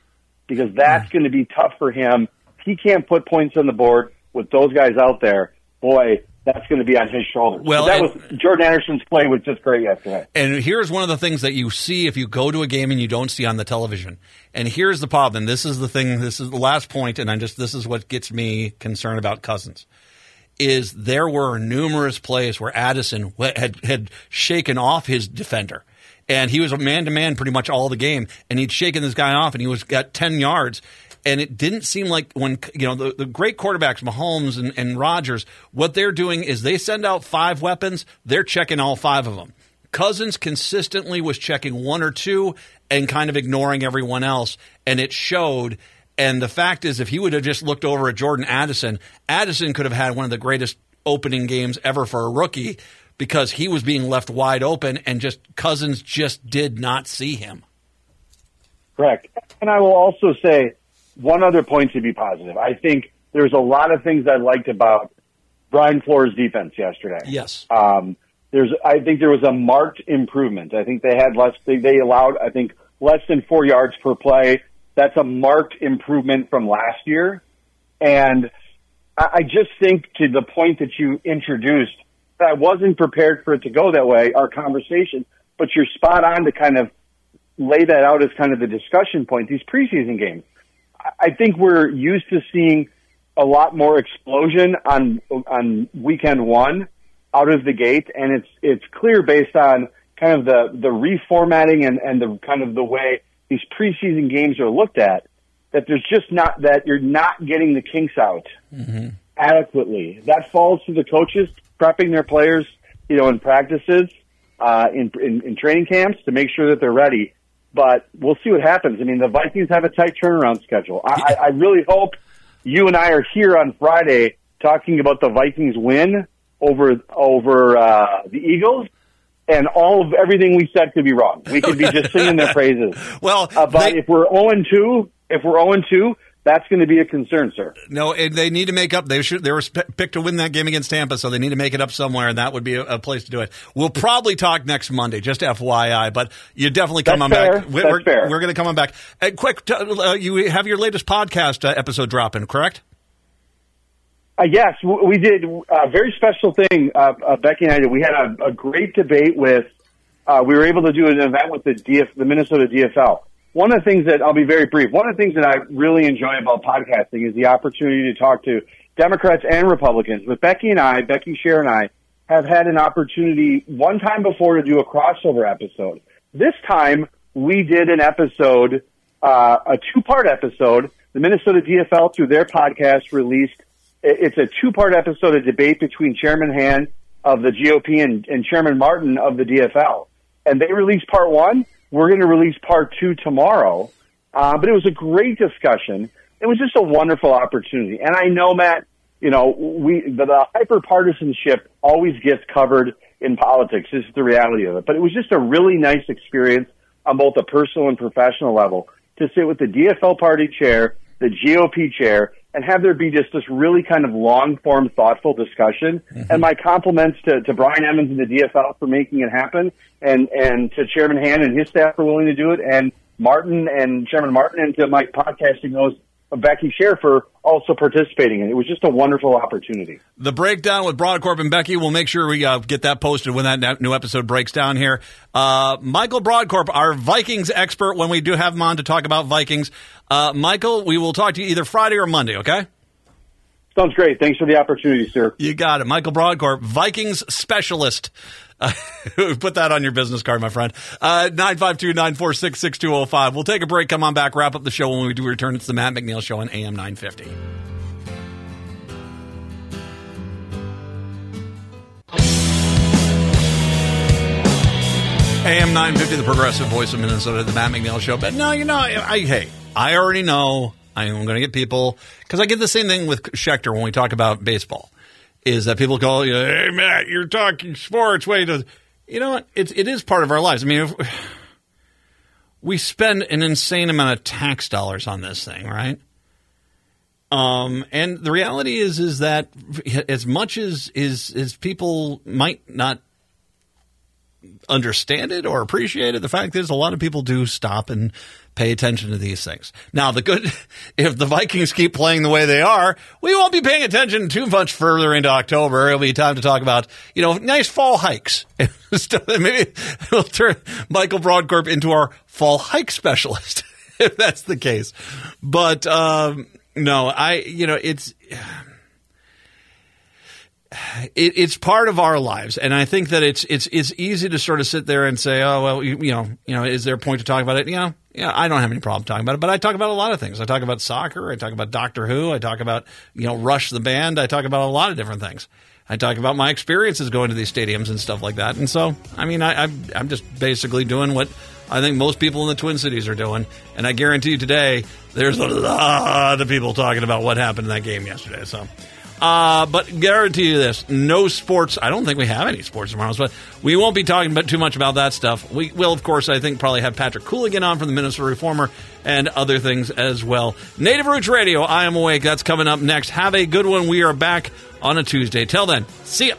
because that's going to be tough for him. He can't put points on the board with those guys out there. Boy, that's going to be on his shoulders. Well, But that and- was Jordan Anderson's play was just great yesterday. And here's one of the things that you see if you go to a game and you don't see on the television. And here's the problem. This is the thing. This is the last point, and I just this is what gets me concerned about Cousins. Is there were numerous plays where Addison had had shaken off his defender, and he was man to man pretty much all the game, and he'd shaken this guy off, and he was got ten yards. And it didn't seem like when you know the, the great quarterbacks, Mahomes and, and Rodgers, what they're doing is they send out five weapons, they're checking all five of them. Cousins consistently was checking one or two and kind of ignoring everyone else, and it showed. And the fact is, if he would have just looked over at Jordan Addison, Addison could have had one of the greatest opening games ever for a rookie because he was being left wide open, and just Cousins just did not see him. Correct. And I will also say one other point to be positive. I think there's a lot of things I liked about Brian Flores' defense yesterday. Yes. Um, there's, I think there was a marked improvement. I think they had less, they, they allowed, I think, less than four yards per play. That's a marked improvement from last year. And I, I just think to the point that you introduced, that I wasn't prepared for it to go that way, our conversation, but you're spot on to kind of lay that out as kind of the discussion point. These preseason games, I- think we're used to seeing a lot more explosion on on weekend one out of the gate, and it's it's clear based on kind of the the reformatting and and the kind of the way these preseason games are looked at that there's just not that you're not getting the kinks out adequately. That falls to the coaches prepping their players, you know, in practices, uh, in, in in training camps to make sure that they're ready. But we'll see what happens. I mean, the Vikings have a tight turnaround schedule. I, I really hope you and I are here on Friday talking about the Vikings win over over uh, the Eagles, and all of everything we said could be wrong. We could be just singing their praises. Well, Uh, but they- if we're zero and two, if we're zero and two, that's going to be a concern, sir. No, and they need to make up. They should. They were sp- picked to win that game against Tampa, so they need to make it up somewhere, and that would be a, a place to do it. We'll probably talk next Monday, just FYI. But you definitely come That's on fair. back. We- That's we're fair. we're going to come on back. Uh, quick, uh, you have your latest podcast uh, episode dropping, correct? Uh, yes, we did a very special thing. Uh, uh, Becky and I did. We had a, a great debate with. Uh, we were able to do an event with the DF, the Minnesota DFL. One of the things that I'll be very brief. One of the things that I really enjoy about podcasting is the opportunity to talk to Democrats and Republicans. But Becky and I, Becky Sher and I, have had an opportunity one time before to do a crossover episode. This time we did an episode, uh, a two-part episode. The Minnesota DFL through their podcast released it's a two-part episode, a debate between Chairman Hann of the GOP and, and Chairman Martin of the DFL. And they released part one. We're going to release part two tomorrow. Uh, but it was a great discussion. It was just a wonderful opportunity. And I know, Matt, you know, we, the, the hyper-partisanship always gets covered in politics. This is the reality of it. But it was just a really nice experience on both a personal and professional level to sit with the DFL party chair, the GOP chair, and have there be just this really kind of long form, thoughtful discussion. Mm-hmm. And my compliments to, to Brian Emmons and the DFL for making it happen, and and to Chairman Hann and his staff for willing to do it, and Martin and Chairman Martin and to Mike podcasting those Becky Share for also participating in it. It was just a wonderful opportunity. The breakdown with Brodkorb and Becky. We'll make sure we uh, get that posted when that new episode breaks down here. Uh, Michael Brodkorb, our Vikings expert, when we do have him on to talk about Vikings. Uh, Michael, we will talk to you either Friday or Monday. Okay. Sounds great. Thanks for the opportunity, sir. You got it. Michael Brodkorb, Vikings specialist. Uh, put that on your business card, my friend. Uh, 952 946 6205. We'll take a break. Come on back. Wrap up the show when we do return. It's the Matt McNeil Show on AM 950. AM 950, the progressive voice of Minnesota, the Matt McNeil Show. But no, you know, I, I hey, I already know I'm going to get people because I get the same thing with Schecter when we talk about baseball. Is that people call you, "Hey Matt, you're talking sports." Wait, a-" you know what? It's it is part of our lives. I mean, we spend an insane amount of tax dollars on this thing, right? Um, and the reality is, is that as much as is as people might not understand it or appreciate it. The fact is, a lot of people do stop and pay attention to these things. Now, the good, if the Vikings keep playing the way they are, we won't be paying attention too much further into October. It'll be time to talk about, you know, nice fall hikes. Maybe we'll turn Michael Brodkorb into our fall hike specialist, if that's the case. But, um, no, I, you know, it's, it, it's part of our lives, and I think that it's it's it's easy to sort of sit there and say, oh well, you, you know, you know, is there a point to talk about it? You know, yeah, I don't have any problem talking about it, but I talk about a lot of things. I talk about soccer, I talk about Doctor Who, I talk about you know Rush the band, I talk about a lot of different things. I talk about my experiences going to these stadiums and stuff like that, and so I mean, I, I'm I'm just basically doing what I think most people in the Twin Cities are doing, and I guarantee you today there's a lot of people talking about what happened in that game yesterday. So. Uh, but guarantee you this: no sports. I don't think we have any sports tomorrow, but we won't be talking about too much about that stuff. We will, of course, I think probably have Patrick Coolican on from the Minnesota Reformer and other things as well. Native Roots Radio. I am awake. That's coming up next. Have a good one. We are back on a Tuesday. Till then, see ya.